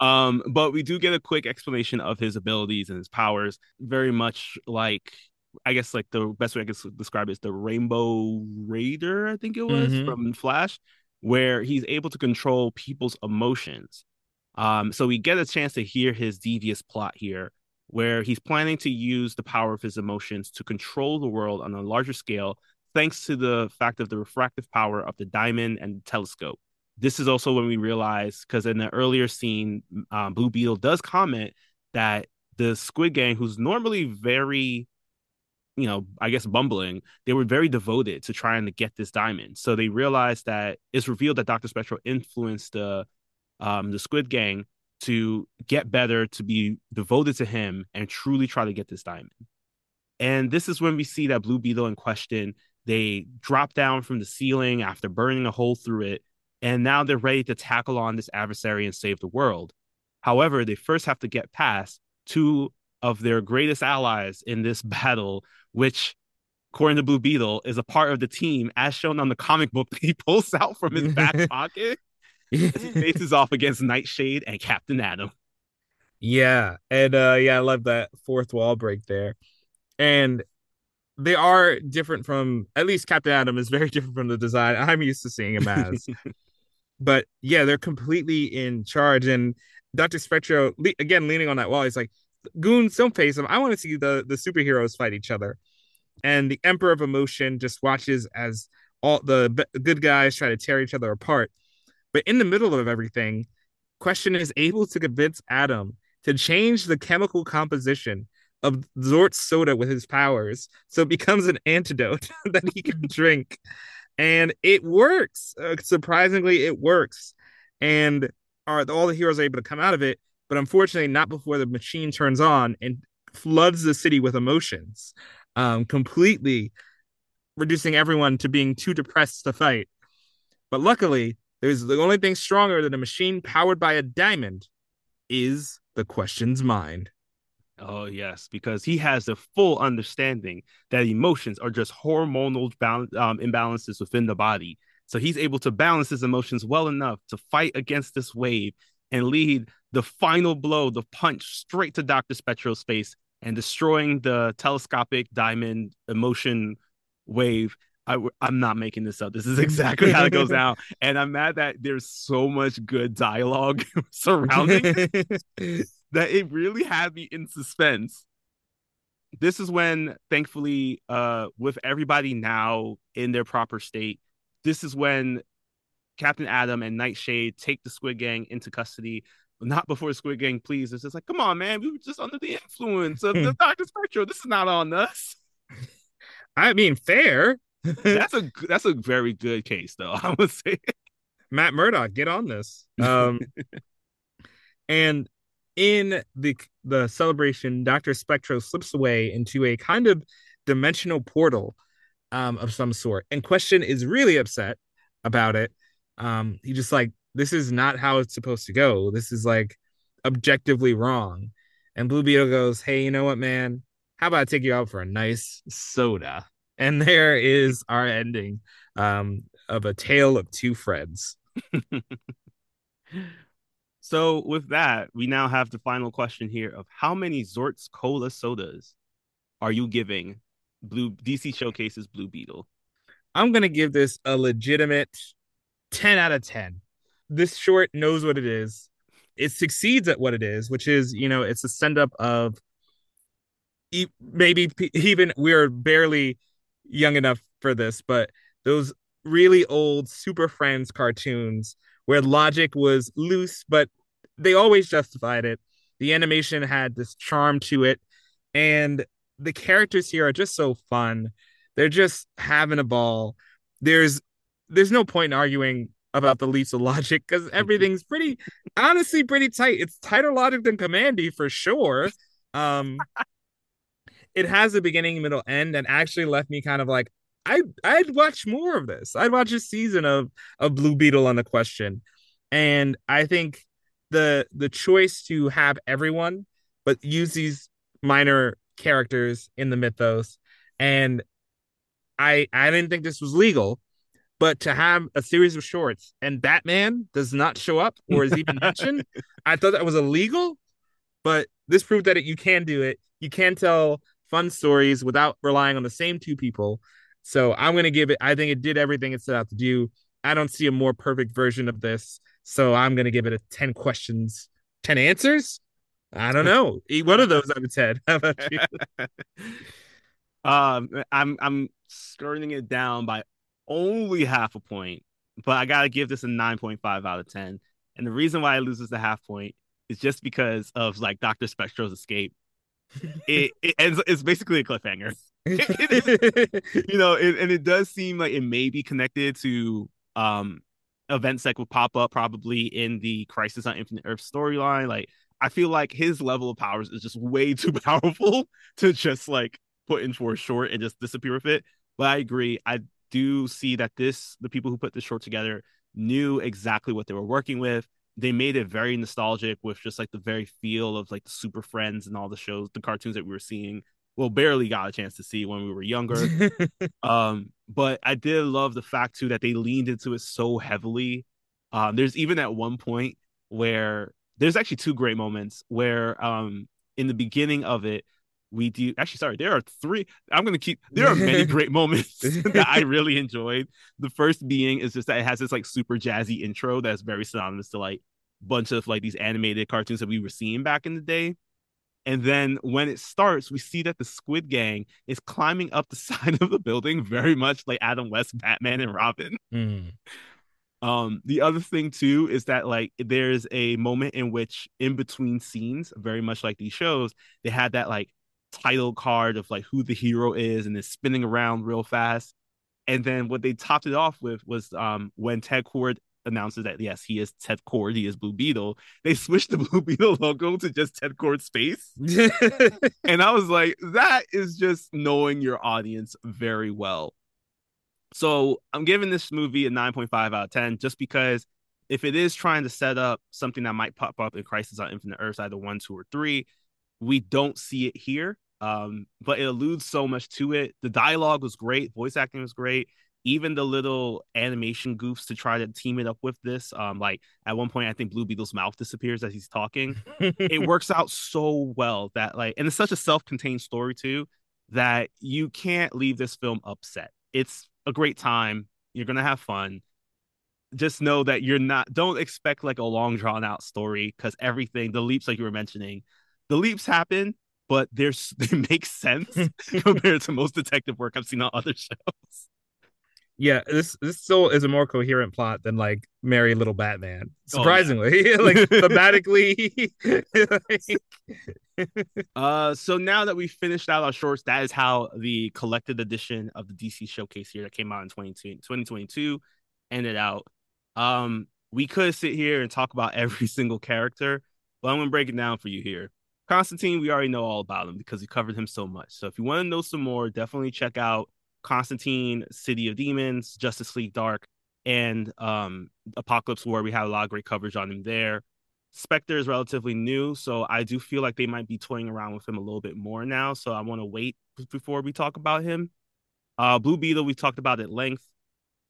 Um, but we do get a quick explanation of his abilities and his powers, very much like I guess like the best way I could describe it is the Rainbow Raider, I think it was Mhm. from Flash, where he's able to control people's emotions. Um, so we get a chance to hear his devious plot here, where he's planning to use the power of his emotions to control the world on a larger scale, thanks to the fact of the refractive power of the diamond and telescope. this is also when we realize because in the earlier scene, um, Blue Beetle does comment that the Squid Gang, who's normally very, you know, I guess bumbling, they were very devoted to trying to get this diamond. So they realized that it's revealed that Dr. Spectro influenced the um, the Squid Gang to get better, to be devoted to him, and truly try to get this diamond. And this is when we see that Blue Beetle in question. They drop down from the ceiling after burning a hole through it, and now they're ready to tackle on this adversary and save the world. However, they first have to get past two of their greatest allies in this battle, which, according to Blue Beetle, is a part of the team, as shown on the comic book he pulls out from his back pocket. faces off against Nightshade and Captain Atom. Yeah, and uh yeah, I love that fourth wall break there. And they are different from at least Captain Atom is very different from the design I'm used to seeing him as. but yeah, they're completely in charge. And Dr. Spectro, le- again, leaning on that wall, he's like, Goons, don't face him. I want to see the, the superheroes fight each other. And the Emperor of Emotion just watches as all the b- good guys try to tear each other apart. But in the middle of everything, Question is able to convince Atom to change the chemical composition of Zort soda with his powers. So it becomes an antidote that he can drink. And it works. Uh, surprisingly, it works. And are all the heroes are able to come out of it, but unfortunately, not before the machine turns on and floods the city with emotions, um, completely reducing everyone to being too depressed to fight. But luckily, there's the only thing stronger than a machine powered by a diamond is the question's mind. Oh yes, because he has the full understanding that emotions are just hormonal um, imbalances within the body. So he's able to balance his emotions well enough to fight against this wave and lead the final blow, the punch straight to Doctor Spectro's face and destroying the telescopic diamond emotion wave. I, am not making this up. This is exactly how it goes down, and I'm mad that there's so much good dialogue surrounding that it really had me in suspense. This is when, thankfully, uh, with everybody now in their proper state, this is when Captain Atom and Nightshade take the Squid Gang into custody. Not before Squid Gang, please. It's just like, come on, man. We were just under the influence of the Doctor Spectro. This is not on us. I mean, fair. That's a that's a very good case, though. I would say. Matt Murdock, get on this. Um, and in the the celebration, Doctor Spectro slips away into a kind of dimensional portal um, of some sort, and Question is really upset about it. Um, he just like this is not how it's supposed to go. This is like objectively wrong. And Blue Beetle goes, "Hey, you know what, man? How about I take you out for a nice soda?" And there is our ending um, of a tale of two friends. So with that, we now have the final question here of how many Zort's cola sodas are you giving Blue DC Showcases Blue Beetle? I'm gonna give this a legitimate 10 out of 10. This short knows what it is. It succeeds at what it is, which is, you know, it's a send up of maybe even we're barely young enough for this, but those really old Super Friends cartoons where logic was loose but they always justified it. The animation had this charm to it, and the characters here are just so fun. They're just having a ball. There's there's no point in arguing about the leaps of logic because everything's pretty honestly pretty tight. It's tighter logic than Kamandi for sure. Um it has a beginning, middle, end, and actually left me kind of like, I I'd watch more of this. I'd watch a season of of Blue Beetle on the question. And I think the the choice to have everyone but use these minor characters in the mythos and i i didn't think this was legal but to have a series of shorts and batman does not show up or is even mentioned i thought that was illegal but this proved that it, you can do it you can tell fun stories without relying on the same two people so i'm going to give it i think it did everything it set out to do i don't see a more perfect version of this so I'm gonna give it a 10 questions, 10 answers. I don't know. Eat One of those out of 10. How about you? um I'm I'm skirting it down by only half a point, but I gotta give this a 9.5 out of 10. And the reason why it loses the half point is just because of like Dr. Spectro's escape. It, it ends it's basically a cliffhanger. you know, it, and it does seem like it may be connected to um events that will pop up probably in the Crisis on Infinite Earth storyline. Like, I feel like his level of powers is just way too powerful to just like put into a short and just disappear with it. But I agree. I do see that this, the people who put this short together, knew exactly what they were working with. They made it very nostalgic with just like the very feel of like the Super Friends and all the shows, the cartoons that we were seeing. Well, barely got a chance to see when we were younger. um, but I did love the fact too that they leaned into it so heavily. Um, there's even at one point where there's actually two great moments where um in the beginning of it we do actually sorry there are three i'm gonna keep there are many great moments that i really enjoyed the first being is just that it has this like super jazzy intro that's very synonymous to like bunch of like these animated cartoons that we were seeing back in the day and then when it starts we see that the squid gang is climbing up the side of the building very much like adam west batman and robin Mm. um, the other thing too is that like there's a moment in which in between scenes, very much like these shows, they had that like title card of like who the hero is and it's spinning around real fast. And then what they topped it off with was um when Ted Kord announces that yes, he is Ted Kord, he is Blue Beetle. They switched the Blue Beetle logo to just Ted Kord space. and I was like, that is just knowing your audience very well. So I'm giving this movie a 9.5 out of 10 just because if it is trying to set up something that might pop up in Crisis on Infinite Earths, either one, two, or three, we don't see it here. Um, but it alludes so much to it. The dialogue was great, voice acting was great. Even the little animation goofs to try to team it up with this. Um, like at one point, I think Blue Beetle's mouth disappears as he's talking. it works out so well that like, and it's such a self-contained story too that you can't leave this film upset. It's a great time. You're gonna have fun. Just know that you're not. Don't expect like a long drawn out story because everything, the leaps like you were mentioning, the leaps happen, but there's they make sense compared to most detective work I've seen on other shows. Yeah, this this still is a more coherent plot than like Merry Little Batman. Oh, yeah. Surprisingly, like thematically. like- Uh, so now that we finished out our shorts, that is how the collected edition of the DC Showcase here that came out in 2022 2022 ended out. Um, we could sit here and talk about every single character, but I'm gonna break it down for you here. Constantine, we already know all about him because we covered him so much. So if you want to know some more, definitely check out Constantine, City of Demons, Justice League Dark, and um Apokolips War. We had a lot of great coverage on him there. Spectre is relatively new, so I do feel like they might be toying around with him a little bit more now. So I want to wait before we talk about him. Uh, Blue Beetle, we talked about at length.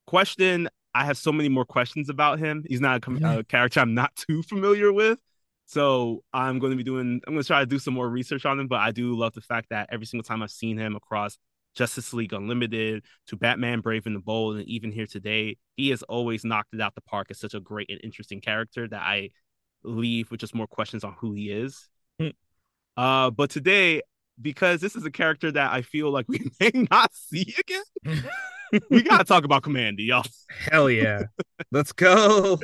Question: I have so many more questions about him. He's not a, com- a character I'm not too familiar with, so I'm going to be doing. I'm going to try to do some more research on him. But I do love the fact that every single time I've seen him across Justice League Unlimited to Batman Brave and the Bold, and even here today, he has always knocked it out the park as such a great and interesting character that I leave with just more questions on who he is. Hmm. Uh, but today, because this is a character that I feel like we may not see again, we gotta talk about Kamandi, y'all. Hell yeah. Let's go.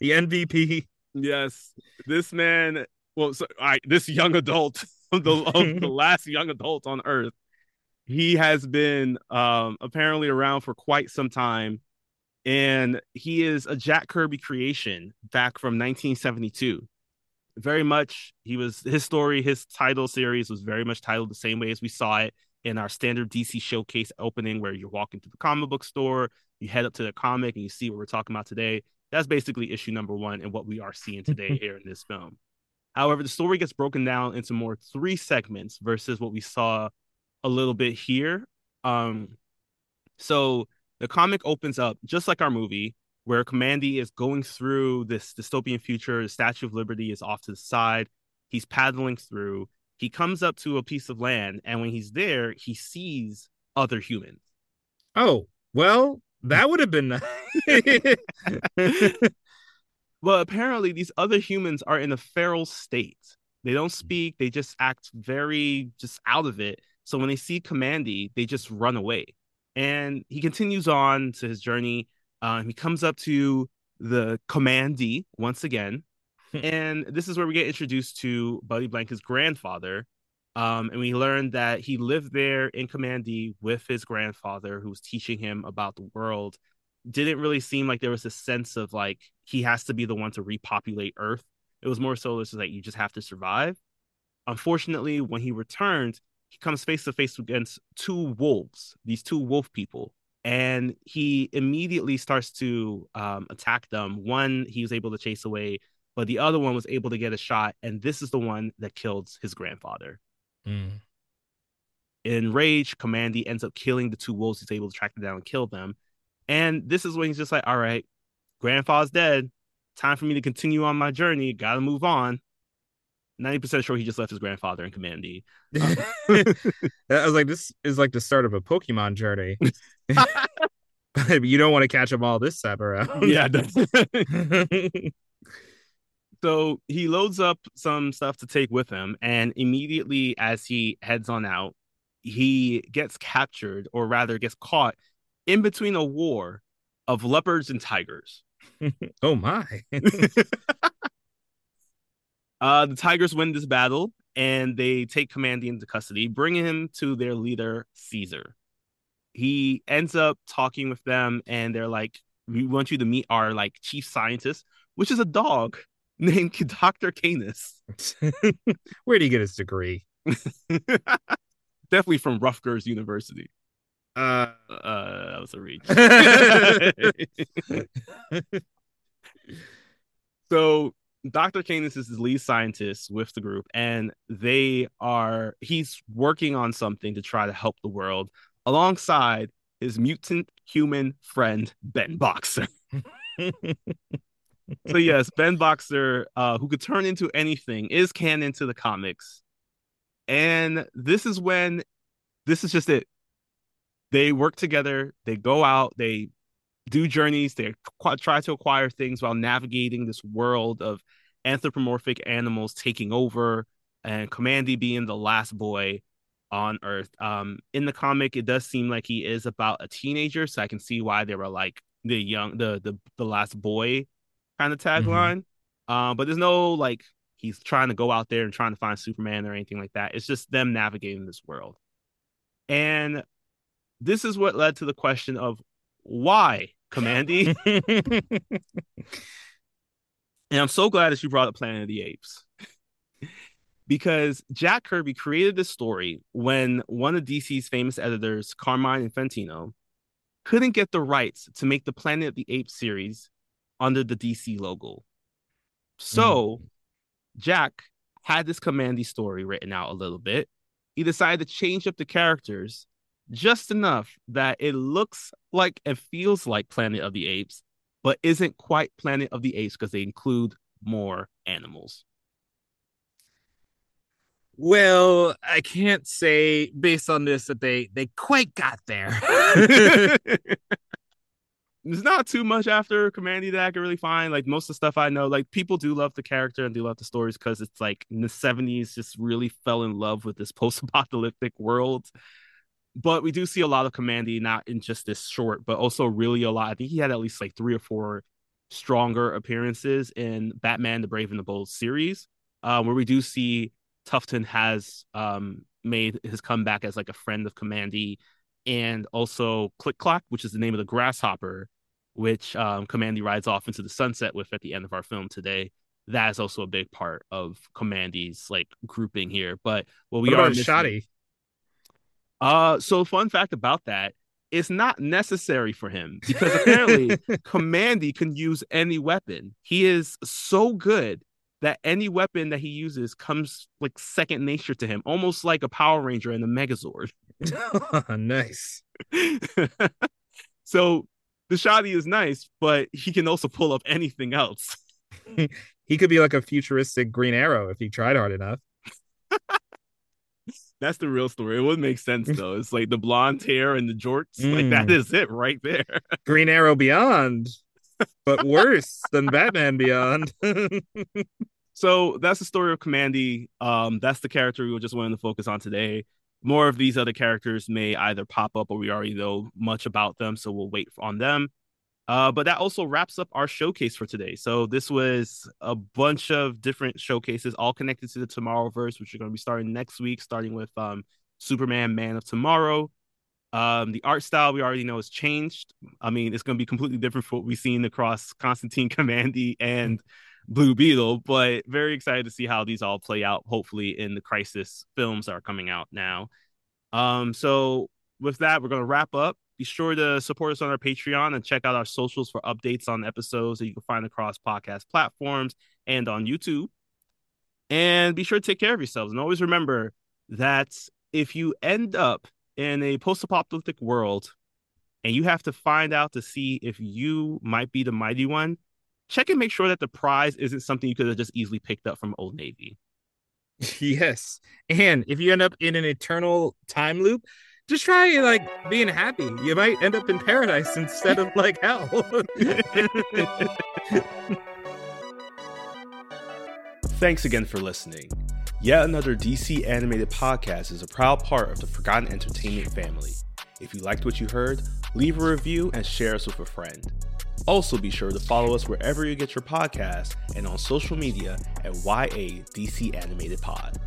The MVP. Yes, this man. Well, so, all right, this young adult, the, the last young adult on Earth, he has been um, apparently around for quite some time, and he is a Jack Kirby creation back from 1972. Very much, he was his story, his title series was very much titled the same way as we saw it in our standard DC showcase opening, where you're walking to the comic book store, you head up to the comic, and you see what we're talking about today. That's basically issue number one and what we are seeing today here in this film. However, the story gets broken down into more three segments versus what we saw a little bit here. Um, so the comic opens up just like our movie, where Kamandi is going through this dystopian future. The Statue of Liberty is off to the side. He's paddling through. He comes up to a piece of land, and when he's there, he sees other humans. Oh, well, that would have been nice. Well, apparently these other humans are in a feral state. They don't speak, they just act very just out of it. So when they see Kamandi, they just run away. And he continues on to his journey. Um, he comes up to the Command D once again, and this is where we get introduced to Buddy Blanken's grandfather. Um, and we learn that he lived there in Command D with his grandfather, who was teaching him about the world. Didn't really seem like there was a sense of like he has to be the one to repopulate Earth. It was more so this is like you just have to survive. Unfortunately, when he returned, he comes face to face against two wolves, these two wolf people, and he immediately starts to um, attack them. One he was able to chase away, but the other one was able to get a shot, and this is the one that killed his grandfather. Mm. In rage, Kamandi ends up killing the two wolves. He's able to track them down and kill them. And this is when he's just like, all right, grandfather's dead. Time for me to continue on my journey. Gotta move on. 90% sure he just left his grandfather in Command D. I um, was like, this is like the start of a Pokemon journey. you don't want to catch them all this time around. yeah. so he loads up some stuff to take with him. And immediately as he heads on out, he gets captured, or rather gets caught in between a war of leopards and tigers. oh my. Uh, the tigers win this battle and they take Kamandi into custody, bringing him to their leader, Caesar. He ends up talking with them, and they're like, We want you to meet our like chief scientist, which is a dog named Dr. Canis. Where did he get his degree? Definitely from Rutgers University. Uh, Uh, that was a reach. so Dr. Canis is the lead scientist with the group, and they are he's working on something to try to help the world alongside his mutant human friend Ben Boxer. so yes, Ben Boxer, uh, who could turn into anything, is canon to the comics. And this is when this is just it. They work together, they go out, they do journeys, they qu- try to acquire things while navigating this world of anthropomorphic animals taking over and Kamandi being the last boy on Earth. Um, in the comic, it does seem like he is about a teenager, so I can see why they were like the young, the the the last boy kind of tagline. Um, but there's no like he's trying to go out there and trying to find Superman or anything like that. It's just them navigating this world, and this is what led to the question of why Kamandi. and I'm so glad that you brought up Planet of the Apes because Jack Kirby created this story when one of DC's famous editors, Carmine Infantino, couldn't get the rights to make the Planet of the Apes series under the DC logo. So mm-hmm. Jack had this Kamandi story written out a little bit. He decided to change up the characters just enough that it looks like and feels like Planet of the Apes, but isn't quite Planet of the Apes because they include more animals. well, I can't say based on this that they they quite got there. There's not too much after Kamandi that I can really find. Like most of the stuff I know, like people do love the character and do love the stories because it's like in the 70s just really fell in love with this post-apocalyptic world. But we do see a lot of Kamandi, not in just this short, but also really a lot. I think he had at least like three or four stronger appearances in Batman: The Brave and the Bold series, uh, where we do see Tuftan has um, made his comeback as like a friend of Kamandi, and also Click Clock, which is the name of the grasshopper, which um, Kamandi rides off into the sunset with at the end of our film today. That is also a big part of Kamandi's like grouping here. But what we what are missing- Shoddy? Uh, so fun fact about that, it's not necessary for him because apparently Kamandi can use any weapon. He is so good that any weapon that he uses comes like second nature to him, almost like a Power Ranger and a Megazord. nice. so the shoddy is nice, but he can also pull up anything else. He could be like a futuristic Green Arrow if he tried hard enough. That's the real story. It would make sense though. It's like the blonde hair and the jorts. Like that Mm. it right there. Green Arrow Beyond, but worse than Batman Beyond. So that's the story of Commandee. Um, that's the character we were just wanting to focus on today. More of these other characters may either pop up or we already know much about them, so we'll wait on them. Uh, but that also wraps up our showcase for today. So this was a bunch of different showcases, all connected to the Tomorrowverse, which are going to be starting next week, starting with um, Superman, Man of Tomorrow. Um, the art style we already know has changed. I mean, it's going to be completely different from what we've seen across Constantine Kamandi and Blue Beetle, but very excited to see how these all play out. Hopefully, in the Crisis films that are coming out now. Um, so with that, we're going to wrap up. Be sure to support us on our Patreon and check out our socials for updates on episodes that you can find across podcast platforms and on YouTube. And be sure to take care of yourselves. And always remember that if you end up in a post apocalyptic world and you have to find out to see if you might be the mighty one, check and make sure that the prize isn't something you could have just easily picked up from Old Navy. Yes. And if you end up in an eternal time loop, just try like being happy. You might end up in paradise instead of like hell. Thanks again for listening. Yet another DC animated podcast is a proud part of the Forgotten Entertainment family. If you liked what you heard, leave a review and share us with a friend. Also, be sure to follow us wherever you get your podcasts and on social media at YA DC Animated Pod.